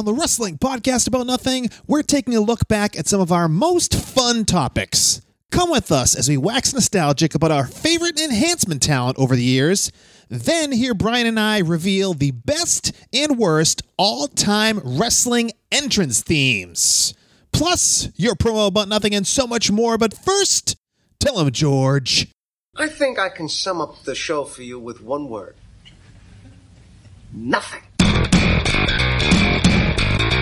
on the Wrestling Podcast About Nothing, we're taking a look back at some of our most fun topics. Come with us as we wax nostalgic about our favorite enhancement talent over the years. Then hear Brian and I reveal the best and worst all time wrestling entrance themes. Plus, your promo about nothing and so much more. But first, tell him, George. I think I can sum up the show for you with one word nothing.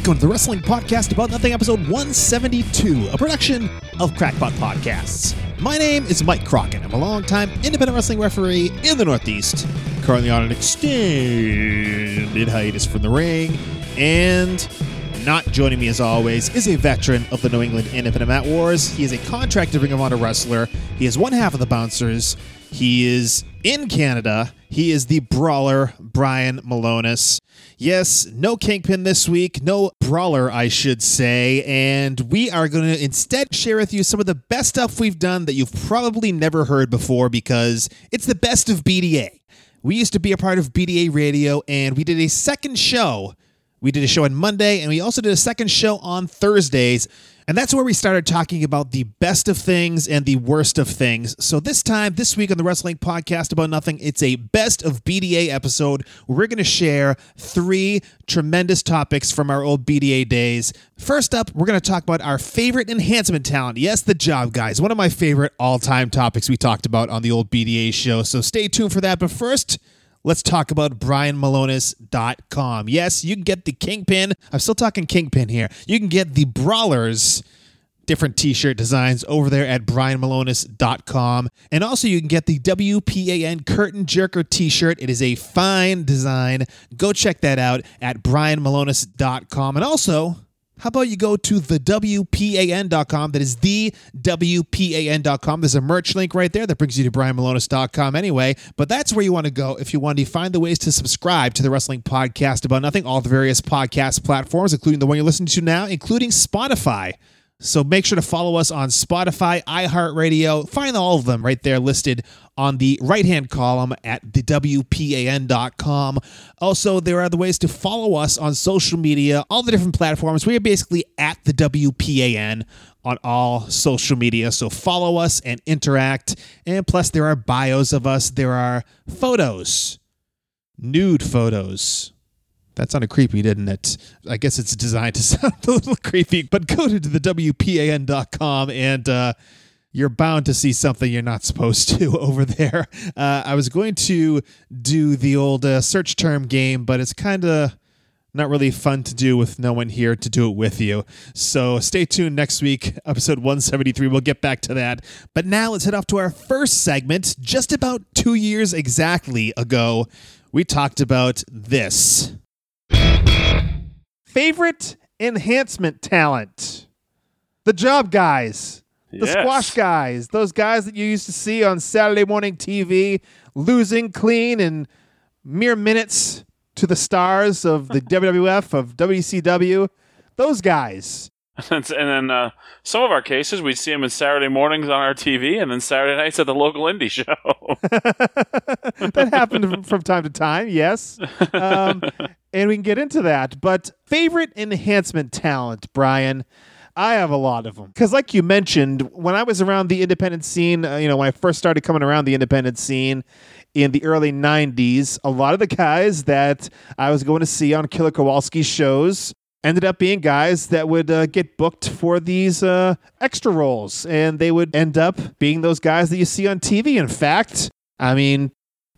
Welcome to the Wrestling Podcast About Nothing, episode 172, a production of Crackpot Podcasts. My name is Mike Crockett. I'm a longtime independent wrestling referee in the Northeast, currently on an extended hiatus from the ring, and not joining me as always is a veteran of the New England Independent Mat Wars. He is a contracted Ring of Honor wrestler. He is one half of the Bouncers. He is in Canada. He is the brawler, Brian Milonas. Yes, no Kingpin this week, no brawler, I should say, and we are going to instead share with you some of the best stuff we've done that you've probably never heard before because it's the best of BDA. We used to be a part of BDA Radio, and we did a second show. We did a show on Monday, and we also did a second show on Thursdays. And that's where we started talking about the best of things and the worst of things. So this time, this week on the Wrestling Podcast About Nothing, it's a best of BDA episode we're going to share three tremendous topics from our old BDA days. First up, we're going to talk about our favorite enhancement talent. Yes, the job guys. One of my favorite all-time topics we talked about on the old BDA show. So stay tuned for that. But first, let's talk about brianmilonas.com. Yes, you can get the Kingpin. I'm still talking Kingpin here. You can get the Brawlers different t-shirt designs over there at brianmilonas.com and also you can get the WPAN curtain jerker t-shirt it is a fine design go check that out at brianmilonas.com and also how about you go to the WPAN.com? That is the WPAN.com. There's a merch link right there that brings you to BrianMilonas.com anyway. But that's where you want to go if you want to find the ways to subscribe to the Wrestling Podcast About Nothing, all the various podcast platforms, including the one you're listening to now, including Spotify. So make sure to follow us on Spotify, iHeartRadio. Find all of them right there listed on the right hand column at the WPAN.com. Also, there are other ways to follow us on social media, all the different platforms. We are basically at the WPAN on all social media. So follow us and interact. And plus, there are bios of us, there are photos, nude photos. That sounded creepy, didn't it? I guess it's designed to sound a little creepy, but go to the WPAN.com and uh, you're bound to see something you're not supposed to over there. Uh, I was going to do the old uh, search term game, but it's kind of not really fun to do with no one here to do it with you. So stay tuned next week, episode 173. We'll get back to that. But now let's head off to our first segment. Just about two years exactly ago, we talked about this favorite enhancement talent the job guys the Yes. squash guys those guys that you used to see on saturday morning tv losing clean in mere minutes to the stars of the wwf of wcw those guys and then uh, some of our cases, we'd see them in Saturday mornings on our TV, and then Saturday nights at the local indie show. that happened from, from time to time, yes. Um, and we can get into that. But favorite enhancement talent, Brian. I have a lot of them because, like you mentioned, when I was around the independent scene, uh, you know, when I first started coming around the independent scene in the early '90s, a lot of the guys that I was going to see on Killer Kowalski's shows ended up being guys that would uh, get booked for these uh, extra roles, and they would end up being those guys that you see on TV. In fact, I mean,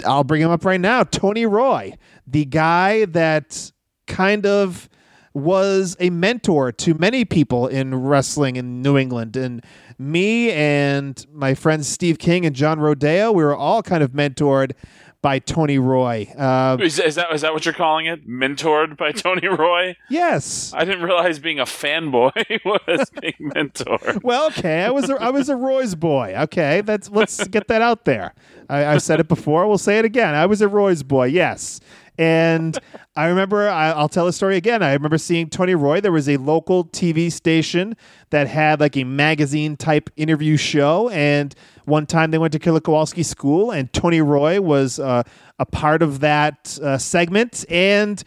I'll bring him up right now. Tony Roy, the guy that kind of was a mentor to many people in wrestling in New England. And me and my friends Steve King and John Rodeo, we were all kind of mentored by Tony Roy. Uh, Is, is that is that what you're calling it? Mentored by Tony Roy? yes. I didn't realize being a fanboy was being mentored. Well, okay, I was a, I was a Roy's boy. Okay, that's let's get that out there. I, I've said it before. We'll say it again. I was a Roy's boy. Yes. And I remember, I, I'll tell the story again. I remember seeing Tony Roy. There was a local TV station that had like a magazine type interview show. And one time they went to Killer Kowalski School, and Tony Roy was uh, a part of that uh, segment. And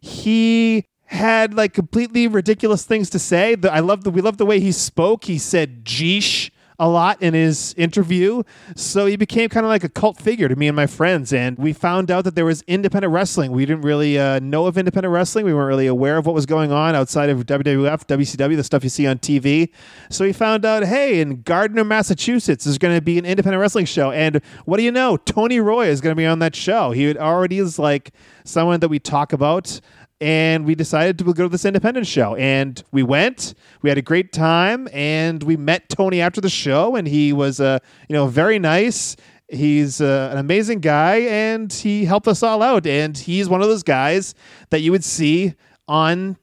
he had like completely ridiculous things to say. The, I love the we love the way he spoke. He said "geesh" a lot in his interview, so he became kind of like a cult figure to me and my friends. And we found out that there was independent wrestling. We didn't really uh, know of independent wrestling. We weren't really aware of what was going on outside of WWF, WCW, the stuff you see on TV. So we found out, hey, in Gardner, Massachusetts, there's going to be an independent wrestling show. And what do you know? Tony Roy is going to be on that show. He already is like someone that we talk about and we decided to go to this independent show. And we went we had a great time and we met tony after the show and he was uh, you know very nice. He's uh, an amazing guy and he helped us all out. And he's one of those guys that you would see on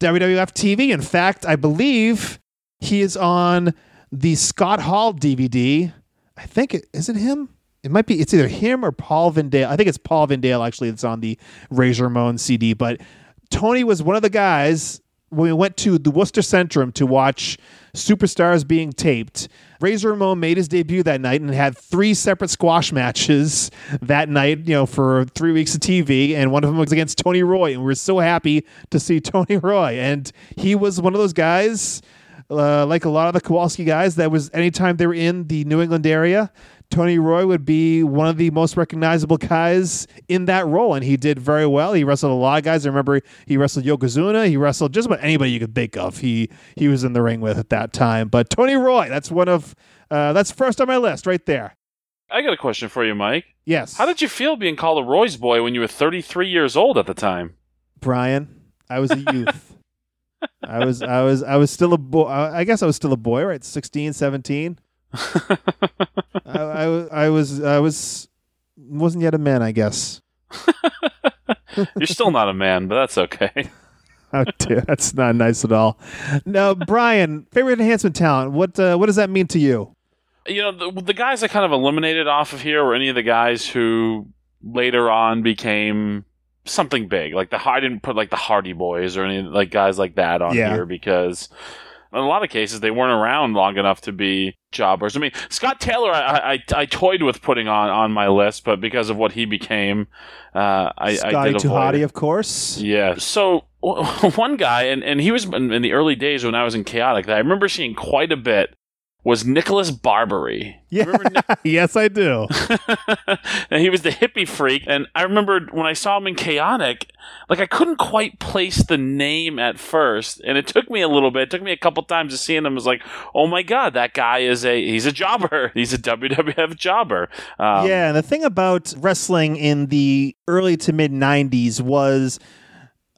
wwf tv in fact i believe he is on the scott hall dvd i think it is it him? It might be it's either him or Paul Van Dale. I think it's Paul Van Dale actually that's on the Razor Ramon CD. But Tony was one of the guys when we went to the Worcester Centrum to watch Superstars being taped. Razor Ramon made his debut that night and had three separate squash matches that night, you know, for three weeks of TV. And one of them was against Tony Roy. And we are so happy to see Tony Roy. And he was one of those guys, uh, like a lot of the Kowalski guys, that was anytime they were in the New England area, Tony Roy would be one of the most recognizable guys in that role, and he did very well. He wrestled a lot of guys. I remember he wrestled Yokozuna. He wrestled just about anybody you could think of. He he was in the ring with at that time. But Tony Roy, that's one of uh, that's first on my list right there. I got a question for you, Mike. Yes. How did you feel being called a Roy's boy when you were 33 years old at the time? Brian? I was a youth. I was I was I was still a boy. I guess I was still a boy, right? 16, 17. I, I, I was I was wasn't yet a man, I guess. You're still not a man, but that's okay. Oh, dear, that's not nice at all. Now, Brian, favorite enhancement talent. What uh, what does that mean to you? You know, the, the guys I kind of eliminated off of here were any of the guys who later on became something big. Like the I didn't put like the Hardy Boys or any like guys like that on Yeah. here because in a lot of cases they weren't around long enough to be jobbers. I mean, Scott Taylor, I I, I toyed with putting on on my list, but because of what he became, uh, I, I did Tuhati, of course. Yeah. So w- one guy, and, and he was in, in the early days when I was in Chaotic, that I remember seeing quite a bit was Nicholas Barbary. Yeah. Nick- yes, I do. and he was the hippie freak. And I remember when I saw him in Chaotic, like I couldn't quite place the name at first, and it took me a little bit. It took me a couple times to see him. I was like, "Oh my god, that guy is a he's a jobber. He's a WWF jobber." Um, yeah, and the thing about wrestling in the early to mid 90s was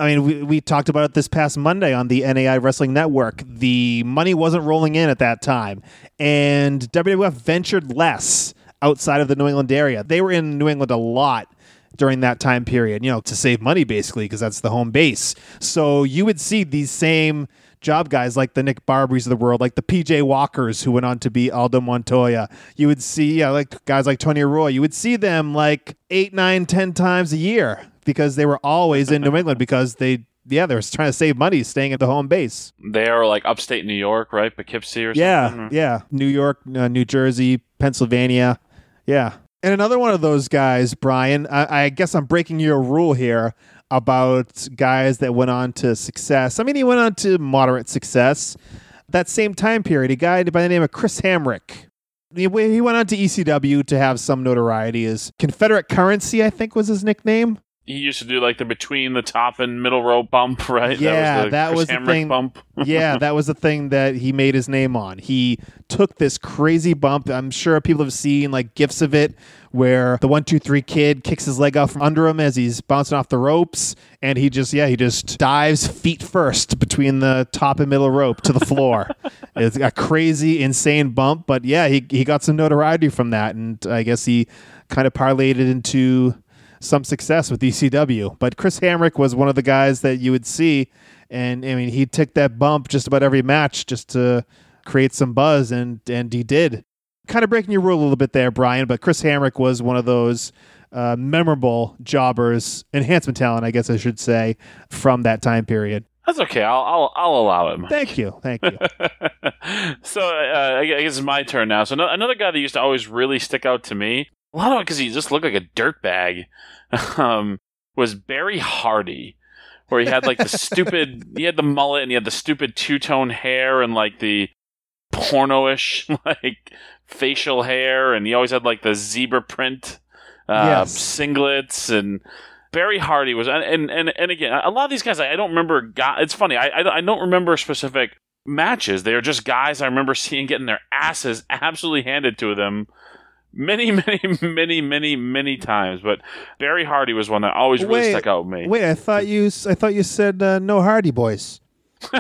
I mean, we, we talked about it this past Monday on the NAI Wrestling Network. The money wasn't rolling in at that time, and WWF ventured less outside of the New England area. They were in New England a lot during that time period, you know, to save money basically, because that's the home base. So you would see these same job guys like the Nick Barbarys of the world, like the PJ Walkers who went on to be Aldo Montoya. You would see yeah, like guys like Tony Roy. You would see them like eight, nine, ten times a year because they were always in New England because they yeah, they were trying to save money staying at the home base. they are like upstate New York, right? Poughkeepsie or Yeah, something. Yeah, yeah. New York, uh, New Jersey, Pennsylvania. Yeah. And another one of those guys, Brian, I, I guess I'm breaking your rule here about guys that went on to success. I mean, he went on to moderate success. That same time period, a guy by the name of Chris Hamrick. He he went on to ECW to have some notoriety as Confederate Currency, I think was his nickname. He used to do like the between the top and middle rope bump, right? Yeah, that was the, that was the thing- bump. yeah, that was the thing that he made his name on. He took this crazy bump. I'm sure people have seen like gifs of it where the one, two, three kid kicks his leg out from under him as he's bouncing off the ropes, and he just yeah, he just dives feet first between the top and middle rope to the floor. it's a crazy, insane bump, but yeah, he he got some notoriety from that, and I guess he kind of parlayed it into some success with ECW. But Chris Hamrick was one of the guys that you would see, and I mean, he took that bump just about every match just to create some buzz, and and he did. Kind of breaking your rule a little bit there, Brian, but Chris Hamrick was one of those uh, memorable jobbers, enhancement talent, I guess I should say, from that time period. That's okay. I'll I'll, I'll allow it. Mike. Thank you, thank you. so uh, I guess it's my turn now. So another guy that used to always really stick out to me, a lot of it because he just looked like a dirtbag, um, was Barry Hardy, where he had like the stupid, he had the mullet and he had the stupid two tone hair and like the porno-ish like facial hair, and he always had like the zebra print uh, Yes. singlets and. Barry Hardy was, and and and again, a lot of these guys I, don't remember. Guy, it's funny, I, I I don't remember specific matches. They are just guys I remember seeing getting their asses absolutely handed to them many, many, many, many, many times. But Barry Hardy was one that always really Wait, stuck out with me. Wait, I thought you I thought you said uh, no Hardy Boys.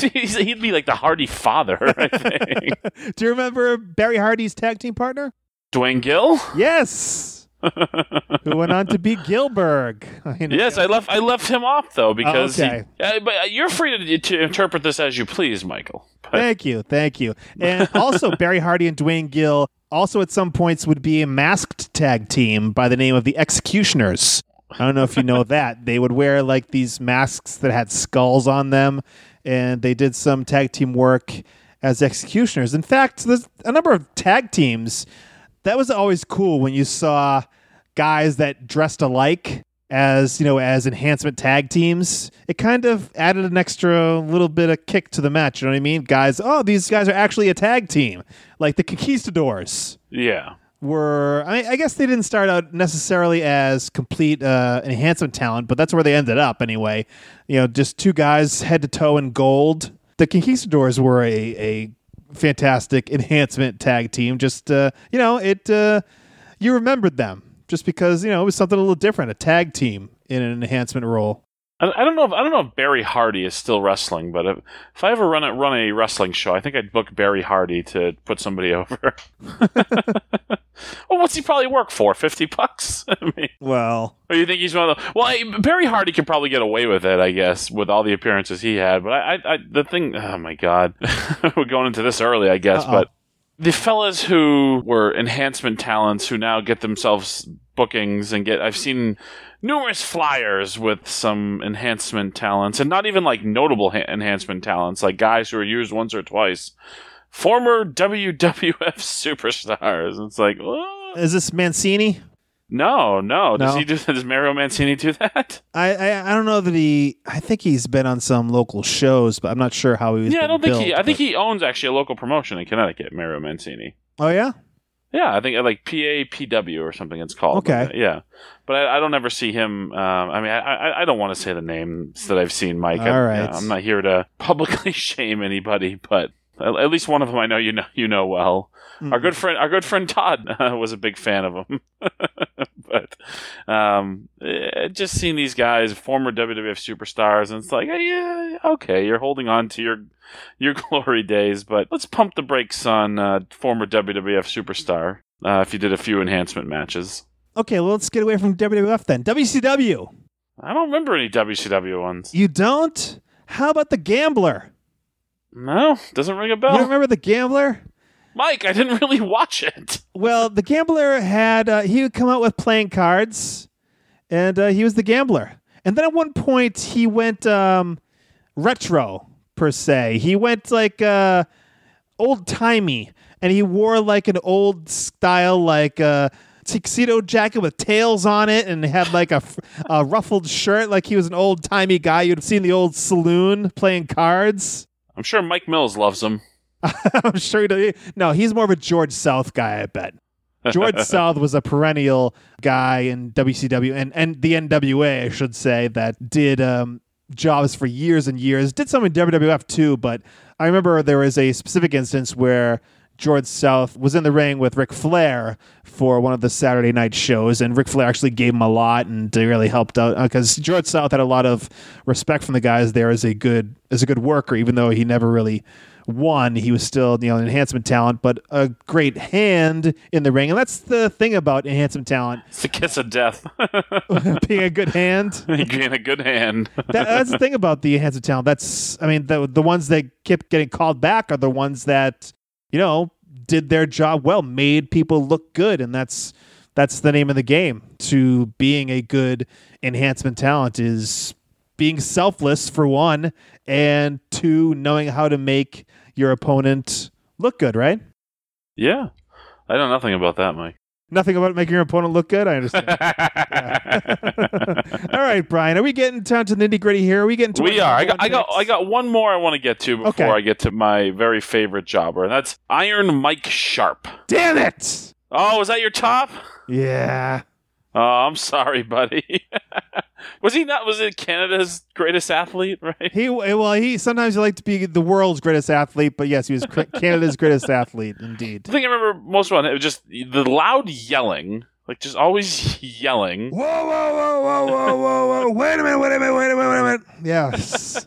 He'd be like the Hardy father, I think. Do you remember Barry Hardy's tag team partner? Duane Gill. Yes. Who went on to be Gillberg. I Yes, I left. I left him off though because. he- okay. uh, but you're free to, to interpret this as you please, Michael. But Thank you, thank you. And also, Barry Hardy and Duane Gill also at some points would be a masked tag team by the name of the Executioners. I don't know if you know that. They would wear like these masks that had skulls on them, and they did some tag team work as executioners. In fact, there's a number of tag teams. That was always cool when you saw guys that dressed alike as you know as enhancement tag teams it kind of added an extra little bit of kick to the match you know what i mean? Guys oh these guys are actually a tag team. Like the conquistadors yeah, were I, mean, I guess they didn't start out necessarily as complete uh, enhancement talent but that's where they ended up anyway. You know just two guys head to toe in gold. The conquistadors were a, a fantastic enhancement tag team. Just uh, you know it uh, you remembered them just because you know it was something a little different a tag team in an enhancement role I, I don't know. If, I don't know if Barry Hardy is still wrestling, but if, if I ever run a, run a wrestling show, I think I'd book Barry Hardy to put somebody over. well, what's he probably work for? Fifty bucks? I mean, well or you think he's one of the? Well, I, Barry Hardy could probably get away with it, I guess, with all the appearances he had. But I, I, I the thing. Oh my god, we're going into this early, I guess. Uh-oh. But the fellas who were enhancement talents who now get themselves bookings and get I've seen numerous flyers with some enhancement talents and not even like notable ha- enhancement talents like guys who are used once or twice. Former WWF superstars. It's like what? is this mancini no no does No. he do does Mario Mancini do that I, I I don't know that he. I think he's been on some local shows, but I'm not sure how he was. yeah I don't think he I think he owns actually a local promotion in Connecticut Mario Mancini Oh yeah. Yeah, I think uh, like PAPW or something it's called. Okay. Yeah, but I, I don't ever see him. Um, I mean, I, I, I don't want to say the names that I've seen, Mike. I, All right. I'm not here to publicly shame anybody, but at, at least one of them I know you know you know well. Hmm. Our good friend, our good friend Todd uh, was a big fan of him. but um, eh, just seeing these guys, former WWF superstars, and it's like, eh, yeah, okay, you're holding on to your your glory days, but let's pump the brakes on uh, former WWF superstar. Uh, if you did a few enhancement matches, Okay, well, let's get away from WWF then. WCW. I don't remember any WCW ones. You don't? How about the Gambler? No, doesn't ring a bell. You don't remember the Gambler? Mike, I didn't really watch it. Well, the Gambler had uh, he would come out with playing cards, and uh, he was the Gambler. And then at one point he went um, retro per se. He went like uh, old timey, and he wore like an old style like uh, tuxedo jacket with tails on it, and had like a ruffled shirt, like he was an old timey guy you'd have seen in the old saloon playing cards. I'm sure Mike Mills loves him. I'm sure he does. No, he's more of a George South guy, I bet. George South was a perennial guy in WCW and, and the NWA, I should say, that did um, jobs for years and years. Did some in WWF too, but I remember there was a specific instance where George South was in the ring with Ric Flair for one of the Saturday night shows, and Ric Flair actually gave him a lot and really helped out because George South had a lot of respect from the guys there as a good as a good worker, even though he never really won. He was still you know an enhancement talent, but a great hand in the ring, and that's the thing about enhancement talent It's the kiss of death. being a good hand. Being a good hand. that, that's the thing about the enhancement talent. That's, I mean, the the ones that kept getting called back are the ones that, you know, did their job well, made people look good, and that's that's the name of the game. To being a good enhancement talent is being selfless for one, and two, knowing how to make your opponent look good. Right? yeah. I know nothing about that, Mike. Nothing about making your opponent look good. I understand. All right, Brian. Are we getting down to the nitty gritty here? Are we getting to we are. I got, I one got. I got one more I want to get to before Okay. I get to my very favorite jobber. and That's Iron Mike Sharpe. Damn it! Oh, was that your top? Yeah. Oh, I'm sorry, buddy. was he not? Was it Canada's greatest athlete? Right? He well, he sometimes he liked to be the world's greatest athlete, but yes, he was Canada's greatest athlete indeed. The thing I remember most about it was just the loud yelling, like just always yelling. Whoa, whoa, whoa, whoa, whoa, whoa, whoa! Wait a minute! Wait a minute! Wait a minute! Wait a minute! Yes,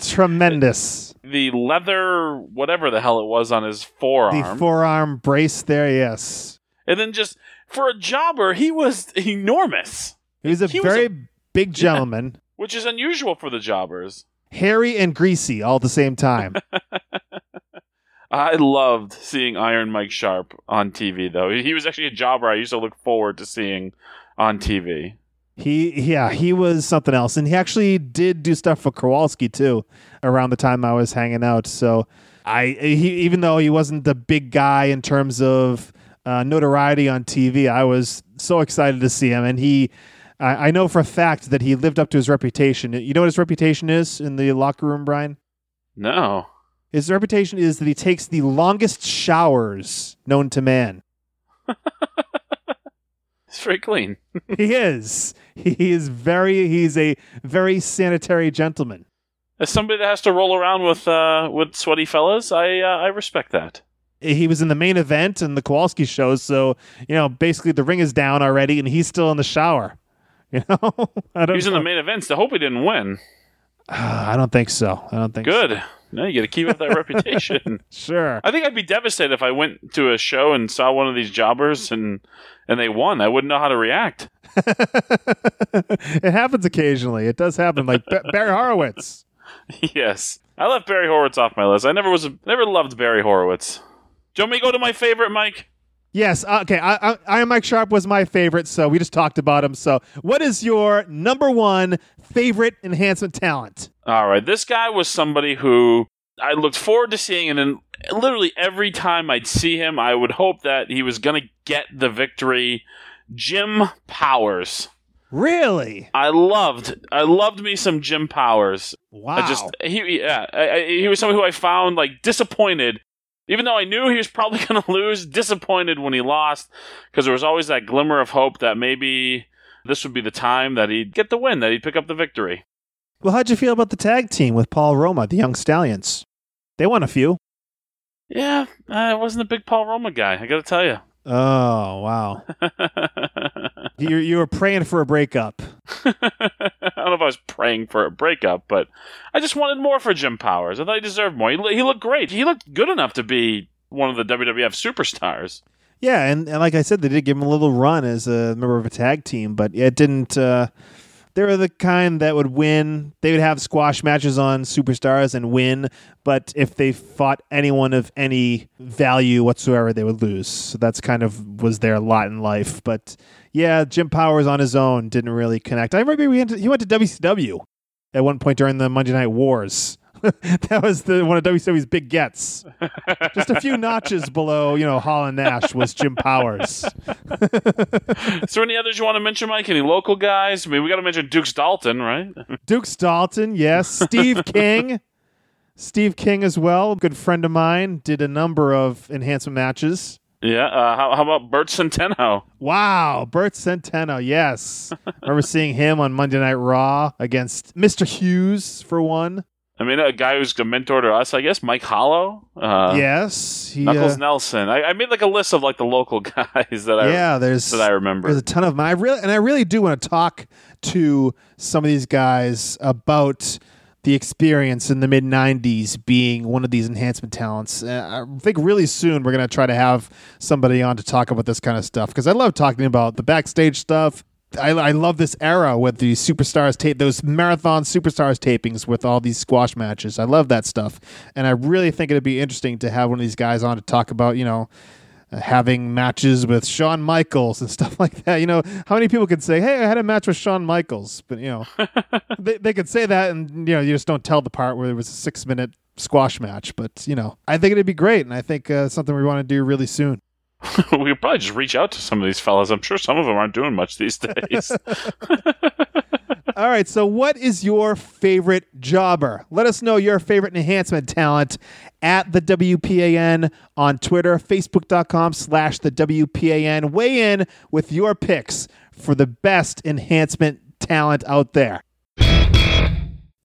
tremendous. The leather, whatever the hell it was on his forearm, The forearm brace there. Yes, and then just for a jobber, he was enormous, he was a He was very a- big gentleman, which is unusual for the jobbers. hairy and greasy all at the same time. I loved seeing Iron Mike Sharpe on TV, though. He was actually a jobber I used to look forward to seeing on TV. He, yeah, he was something else, and he actually did do stuff for Kowalski too. Around the time I was hanging out, so I, he, even though he wasn't the big guy in terms of uh, notoriety on TV, I was so excited to see him, and he. I I know for a fact that he lived up to his reputation. You know what his reputation is in the locker room, Brian? No. His reputation is that he takes the longest showers known to man. He's very clean. he is. He is very. He's a very sanitary gentleman. As somebody that has to roll around with uh, with sweaty fellas, I uh, I respect that. He was in the main event and the Kowalski shows. so you know basically the ring is down already, and he's still in the shower. You know, I don't. was in the main events. I hope he didn't win. I don't think so. I don't think. so. Good. No, you got to keep up that reputation. Sure. I think I'd be devastated if I went to a show and saw one of these jobbers and and they won. I wouldn't know how to react. it happens occasionally. It does happen, like Ba- Barry Horowitz. yes, I left Barry Horowitz off my list. I never was never loved Barry Horowitz. Do you want me to go to my favorite, Mike? Yes. uh, Okay. I, I, Iron Mike Sharpe was my favorite, so we just talked about him. So, what is your number one favorite enhancement talent? All right, this guy was somebody who I looked forward to seeing, and then literally every time I'd see him, I would hope that he was going to get the victory. Jim Powers. Really? I loved, I loved me some Jim Powers. Wow. I just he yeah I, I, he was someone who I found like disappointed, even though I knew he was probably going to lose. Disappointed when he lost because there was always that glimmer of hope that maybe this would be the time that he'd get the win, that he'd pick up the victory. well, how'd you feel about the tag team with Paul Roma, the Young Stallions? They won a few. Yeah, I wasn't a big Paul Roma guy. I got to tell you. Oh wow! you you were praying for a breakup. was praying for a breakup, but I just wanted more for Jim Powers. I thought he deserved more. He, he looked great. He looked good enough to be one of the WWF superstars. Yeah, and, and like I said, they did give him a little run as a member of a tag team, but it didn't. Uh, they were the kind that would win. They would have squash matches on Superstars and win, but if they fought anyone of any value whatsoever, they would lose. So that's kind of was their lot in life. But yeah, Jim Powers on his own didn't really connect. I remember we went to, he went to WCW at one point during the Monday Night Wars. that was the one of WCW's big gets. Just a few notches below, you know, Hall and Nash was Jim Powers. Is there any others you want to mention, Mike? Any local guys? I mean, we got to mention Duke's Dalton, right? Duke Dalton, yes. Steve King. Steve King as well, good friend of mine, did a number of enhancement matches Yeah. Uh, how, how about Bert Centeno? Wow, Bert Centeno, yes. Remember seeing him on Monday Night Raw against Mr. Hughes for one. I mean, a guy who's a mentor to us, I guess, Mike Hollow. Uh, yes, he, Knuckles uh, Nelson. I, I made like a list of like the local guys that I yeah, there's that I remember. There's a ton of them. I really and I really do want to talk to some of these guys about the experience in the mid 90s being one of these enhancement talents. Uh, I think really soon we're going to try to have somebody on to talk about this kind of stuff because I love talking about the backstage stuff. I, I love this era with the superstars tape, those marathon superstars tapings with all these squash matches. I love that stuff. And I really think it'd be interesting to have one of these guys on to talk about, you know, having matches with Shawn Michaels and stuff like that. You know, how many people could say, "Hey, I had a match with Shawn Michaels," but you know, they they could say that, and you know, you just don't tell the part where it was a six minute squash match. But you know, I think it'd be great, and I think uh, something we want to do really soon. we could probably just reach out to some of these fellas. I'm sure some of them aren't doing much these days. All right, so what is your favorite jobber? Let us know your favorite enhancement talent at the WPAN on Twitter, facebook.com slash the WPAN. Weigh in with your picks for the best enhancement talent out there.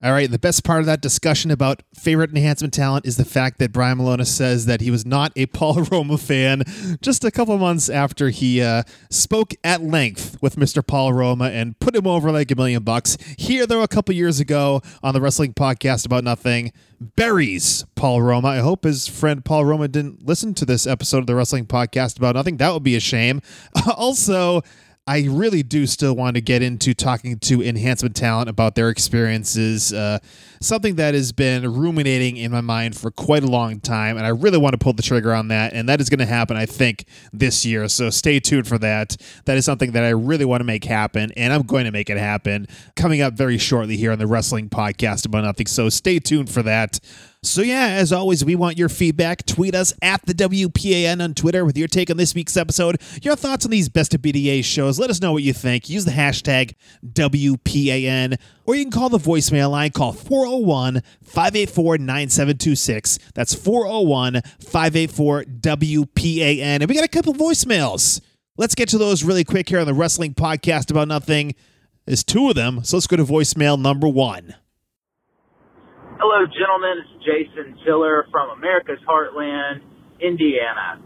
All right, the best part of that discussion about favorite enhancement talent is the fact that Brian Malona says that he was not a Paul Roma fan just a couple months after he uh, spoke at length with Mr. Paul Roma and put him over like a million bucks. Here, though, a couple years ago on the Wrestling Podcast About Nothing, buries Paul Roma. I hope his friend Paul Roma didn't listen to this episode of the Wrestling Podcast About Nothing. That would be a shame. also, I really do still want to get into talking to enhancement talent about their experiences. Uh, something that has been ruminating in my mind for quite a long time, and I really want to pull the trigger on that. And that is going to happen, I think, this year. So stay tuned for that. That is something that I really want to make happen, and I'm going to make it happen coming up very shortly here on the Wrestling Podcast About Nothing. So stay tuned for that. So, yeah, as always, we want your feedback. Tweet us at the WPAN on Twitter with your take on this week's episode, your thoughts on these Best of BDA shows. Let us know what you think. Use the hashtag WPAN, or you can call the voicemail line. Call 401 584 9726. That's 401 584 WPAN. And we got a couple voicemails. Let's get to those really quick here on the Wrestling Podcast About Nothing. There's two of them, so let's go to voicemail number one. Hello, gentlemen. It's Jason Tiller from America's Heartland, Indiana.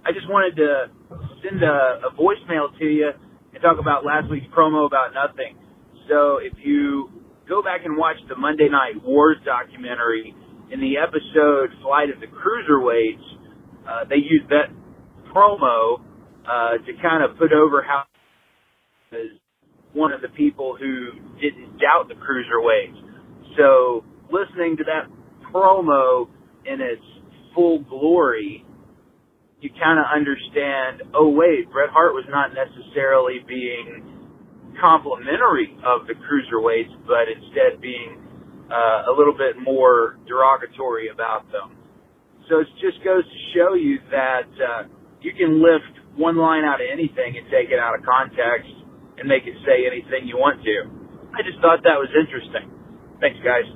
I just wanted to send a, a voicemail to you and talk about last week's promo about nothing. So if you go back and watch the Monday Night Wars documentary, in the episode Flight of the Cruiserweights, uh, they used that promo uh, to kind of put over how one of the people who didn't doubt the cruiserweights. So listening to that promo in its full glory, you kind of understand, oh wait, Bret Hart was not necessarily being complimentary of the cruiserweights, but instead being uh, a little bit more derogatory about them. So it just goes to show you that uh, you can lift one line out of anything and take it out of context and make it say anything you want to. I just thought that was interesting. Thanks, guys.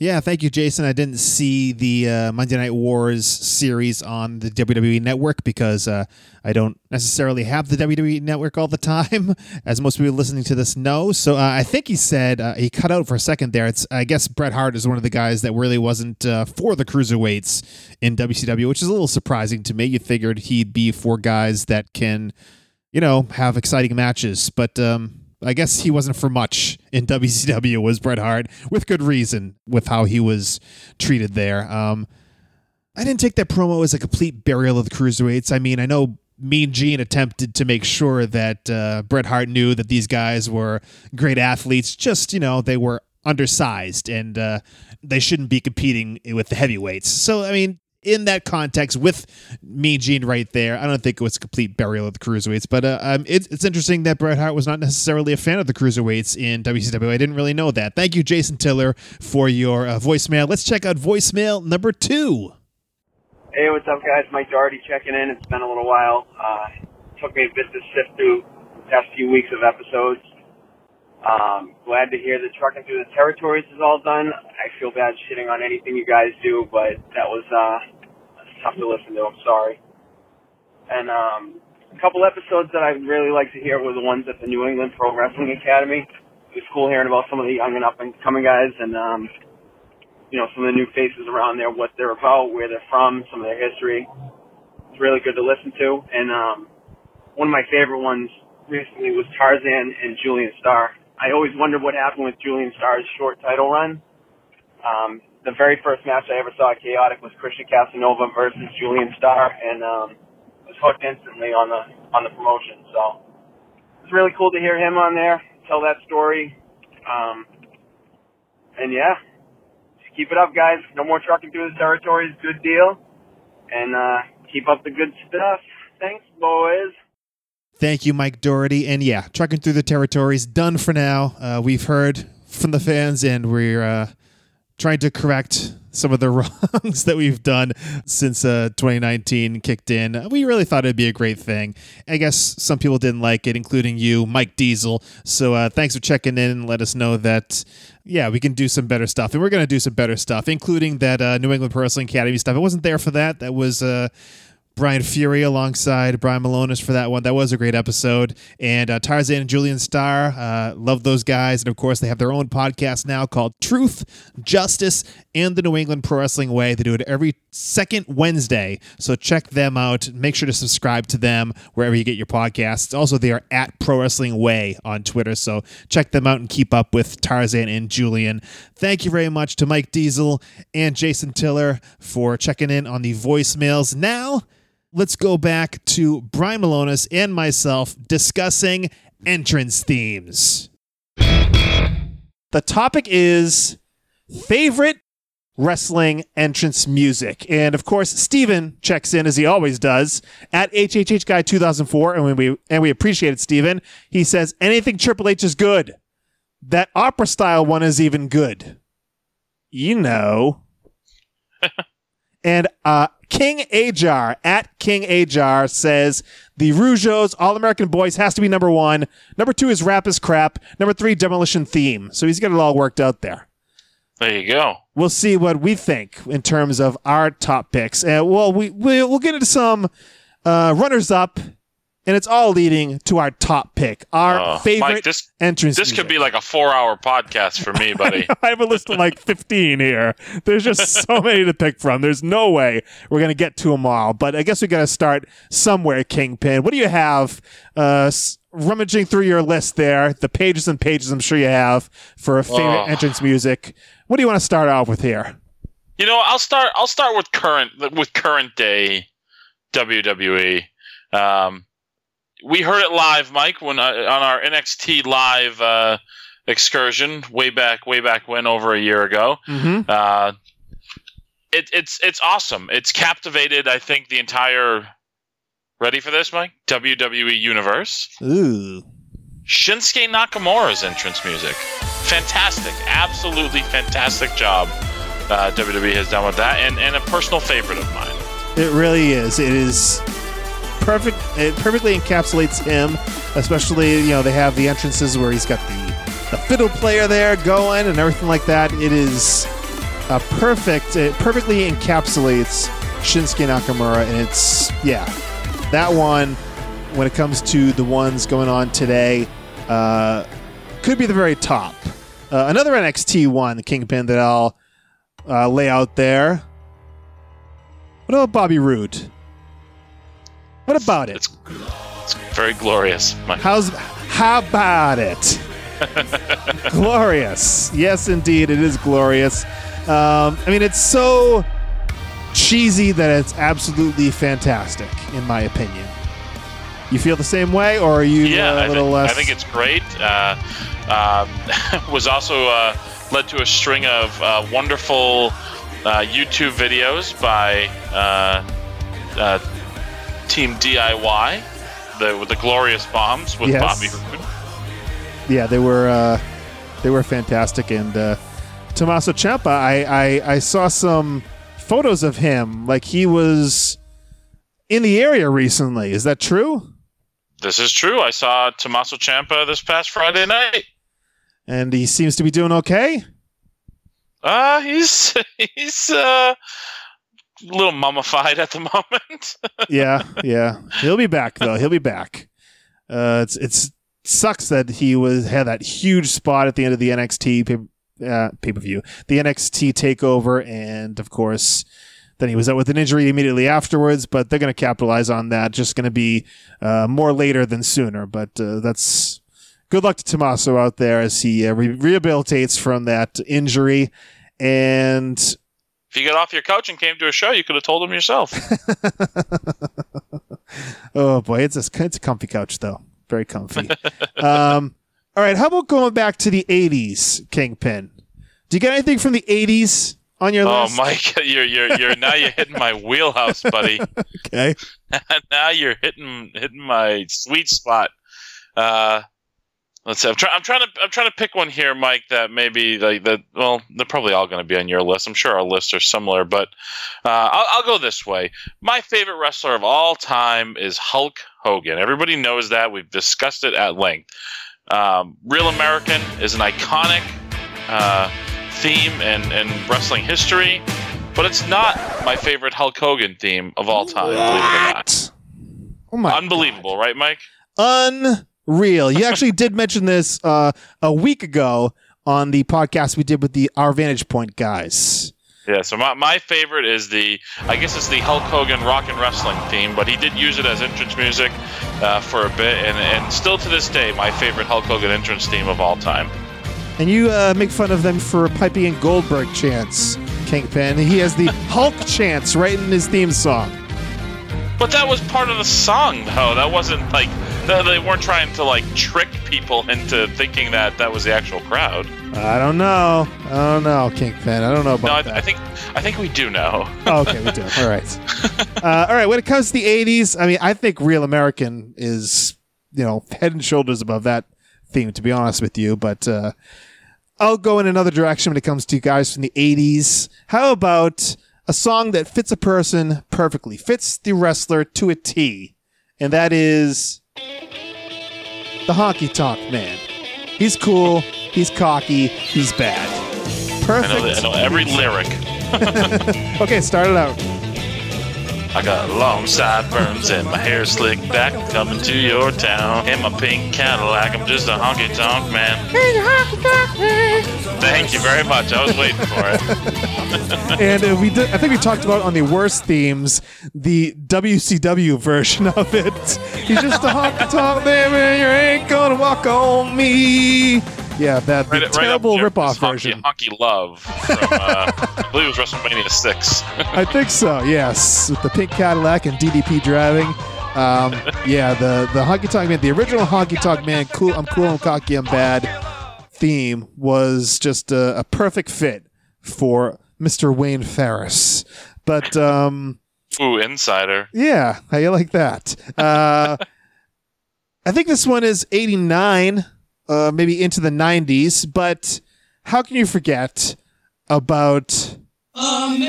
Yeah, thank you, Jason. I didn't see the uh, Monday Night Wars series on the WWE Network because uh, I don't necessarily have the WWE Network all the time, as most people listening to this know. So uh, I think he said uh, he cut out for a second there. It's I guess Bret Hart is one of the guys that really wasn't uh, for the cruiserweights in WCW, which is a little surprising to me. You figured he'd be for guys that can, you know, have exciting matches, but. Um, I guess he wasn't for much in WCW was Bret Hart with good reason with how he was treated there. Um, I didn't take that promo as a complete burial of the cruiserweights. I mean, I know Mean Gene attempted to make sure that uh, Bret Hart knew that these guys were great athletes. Just you know, they were undersized and uh, they shouldn't be competing with the heavyweights. So I mean, in that context with Mean Gene right there, I don't think it was a complete burial of the cruiserweights. But uh, um, it, it's interesting that Bret Hart was not necessarily a fan of the cruiserweights in WCW. I didn't really know that. Thank you, Jason Tiller, for your uh, voicemail. Let's check out voicemail number two. Hey, what's up, guys? Mike Doherty checking in. It's been a little while. Uh, took me a bit to sift through the past few weeks of episodes. Um, glad to hear the trucking through the territories is all done. I feel bad shitting on anything you guys do, but that was uh, tough to listen to. I'm sorry. And um, a couple episodes that I really like to hear were the ones at the New England Pro Wrestling Academy. It was cool hearing about some of the young and up and coming guys and um, you know some of the new faces around there, what they're about, where they're from, some of their history. It's really good to listen to. And um, one of my favorite ones recently was Tarzan and Julian Starr. I always wondered what happened with Julian Starr's short title run. Um, the very first match I ever saw at Chaotic was Christian Casanova versus Julian Starr, and um, was hooked instantly on the on the promotion. So it's really cool to hear him on there tell that story. Um, and yeah, just keep it up, guys. No more trucking through the territories. Good deal, and uh, keep up the good stuff. Thanks, boys. Thank you, Mike Doherty. And yeah, trucking through the territories done for now. Uh, we've heard from the fans, and we're uh, trying to correct some of the wrongs that we've done since uh, 2019 kicked in. We really thought it'd be a great thing. I guess some people didn't like it, including you, Mike Diesel. So uh, thanks for checking in and let us know that. Yeah, we can do some better stuff, and we're going to do some better stuff, including that uh, New England Pro Wrestling Academy stuff. I wasn't there for that. That was uh, Brian Fury alongside Brian Milonas for that one. That was a great episode. And uh, Tarzan and Julian Starr, uh, love those guys. And of course, they have their own podcast now called Truth, Justice, and the New England Pro Wrestling Way. They do it every second Wednesday. So check them out. Make sure to subscribe to them wherever you get your podcasts. Also, they are at Pro Wrestling Way on Twitter. So check them out and keep up with Tarzan and Julian. Thank you very much to Mike Diesel and Jason Tiller for checking in on the voicemails. Now, let's go back to Brian Milonas and myself discussing entrance themes. The topic is favorite wrestling entrance music. And of course, Steven checks in as he always does at HHH Guy 2004. And we, and we appreciate it, Steven. He says, anything Triple H is good. That opera style one is even good. You know. and uh, King Ajar at King Ajar says the Rougeaus All American Boys has to be number one. Number two is Rap is Crap. Number three, Demolition Theme. So he's got it all worked out there. There you go. We'll see what we think in terms of our top picks. And well, we, we we'll get into some uh, runners up and it's all leading to our top pick, our Oh, favorite Mike, this entrance. this music. could be like a four-hour podcast for me, buddy. I have a list of like 15 here. There's just so many to pick from. There's no way we're going to get to them all. But I guess we got to start somewhere, Kingpin. What do you have uh, rummaging through your list there? The pages and pages I'm sure you have for a favorite Oh. entrance music. What do you want to start off with here? You know, I'll start. I'll start with current with current day WWE. Um, we heard it live, Mike, when uh, on our NXT live uh, excursion way back, way back when, over a year ago. Mm-hmm. Uh, it, it's it's awesome. It's captivated. I think the entire. Ready for this, Mike? WWE universe. Ooh. Shinsuke Nakamura's entrance music. Fantastic. Absolutely fantastic job uh, WWE has done with that, and, and a personal favorite of mine. It really is. It is perfect. It perfectly encapsulates him, especially you know they have the entrances where he's got the the fiddle player there going and everything like that. It is a perfect. It perfectly encapsulates Shinsuke Nakamura, and it's yeah, that one. When it comes to the ones going on today, uh, could be the very top. Uh, another NXT one, the Kingpin that I'll uh, lay out there. What about Bobby Roode? What about it? It's it's very glorious, Mike. How's how about it? glorious. Yes, indeed, it is glorious. Um, I mean, it's so cheesy that it's absolutely fantastic, in my opinion. You feel the same way, or are you yeah, uh, a I little think, less? I think it's great. Uh, um, was also uh, led to a string of uh, wonderful uh, YouTube videos by uh, uh, Team DIY, the with the glorious bombs with Yes. Bobby Roode. yeah, they were uh, they were fantastic. And uh, Tommaso Ciampa, I, I I saw some photos of him, like he was in the area recently. Is that true? This is true. I saw Tommaso Ciampa this past Friday night. And he seems to be doing okay. Uh, he's he's uh little mummified at the moment. yeah, yeah. He'll be back though. He'll be back. Uh, it's it's sucks that he was had that huge spot at the end of the NXT pay, uh, per view, the NXT takeover, and of course. Then he was out with an injury immediately afterwards, but they're going to capitalize on that. Just going to be uh, more later than sooner. But uh, that's good luck to Tommaso out there as he uh, re- rehabilitates from that injury. And If you got off your couch and came to a show, you could have told him yourself. oh boy, it's a it's a comfy couch though, very comfy. um, all right, how about going back to the '80s, Kingpin? Do you get anything from the '80s on your oh, list? Oh, Mike, you're you're you're now you're hitting my wheelhouse, buddy. Okay. now you're hitting hitting my sweet spot. Uh, let's see. I'm, try, I'm trying to I'm trying to pick one here, Mike. That maybe like that. Well, they're probably all going to be on your list. I'm sure our lists are similar, but uh, I'll, I'll go this way. My favorite wrestler of all time is Hulk Hogan. Everybody knows that. We've discussed it at length. Um, Real American is an iconic uh, theme in, in wrestling history, but it's not my favorite Hulk Hogan theme of all time. Believe it or not. Oh my! Unbelievable, right, Mike? Unreal. You actually did mention this uh, a week ago on the podcast we did with the Our Vantage Point guys. Yeah, so my, my favorite is the, I guess it's the Hulk Hogan rock and wrestling theme, but he did use it as entrance music uh, for a bit, and, and still to this day, my favorite Hulk Hogan entrance theme of all time. And you uh, make fun of them for piping in Goldberg chants, Kingpin. He has the Hulk chants right in his theme song. But that was part of the song, though. That wasn't like, they weren't trying to like trick people into thinking that that was the actual crowd. I don't know. I don't know, Kingpin. I don't know about No, I, that. I think I think we do know. Oh, okay, we do. All right. Uh, all right. When it comes to the '80s, I mean, I think Real American is, you know, head and shoulders above that theme. To be honest with you, but uh, I'll go in another direction when it comes to guys from the '80s. How about a song that fits a person perfectly, fits the wrestler to a T, and that is the Honky Tonk Man. He's cool. He's cocky. He's bad. I Perfect. know, I know every lyric. Okay, start it out. I got long sideburns and my hair slicked back. Coming to your town in my pink Cadillac. I'm just a honky tonk man. Thank you very much. I was waiting for it. and uh, we did. I think we talked about on the worst themes the WCW version of it. He's just a honky tonk man, man. You ain't gonna walk on me. Yeah, that Right, right terrible there ripoff honky, version. Honky Love from, uh, I believe it was WrestleMania 6. I think so. Yes, with the pink Cadillac and DDP driving. Um, yeah, the the honky tonk man, the original honky tonk man, cool. I'm cool. I'm cocky. I'm bad. Theme was just a, a perfect fit for Mr. Wayne Ferris. But um, Ooh, Insider. Yeah, how you like that? Uh, I think this one is 89, uh, maybe into the 90s, but how can you forget about American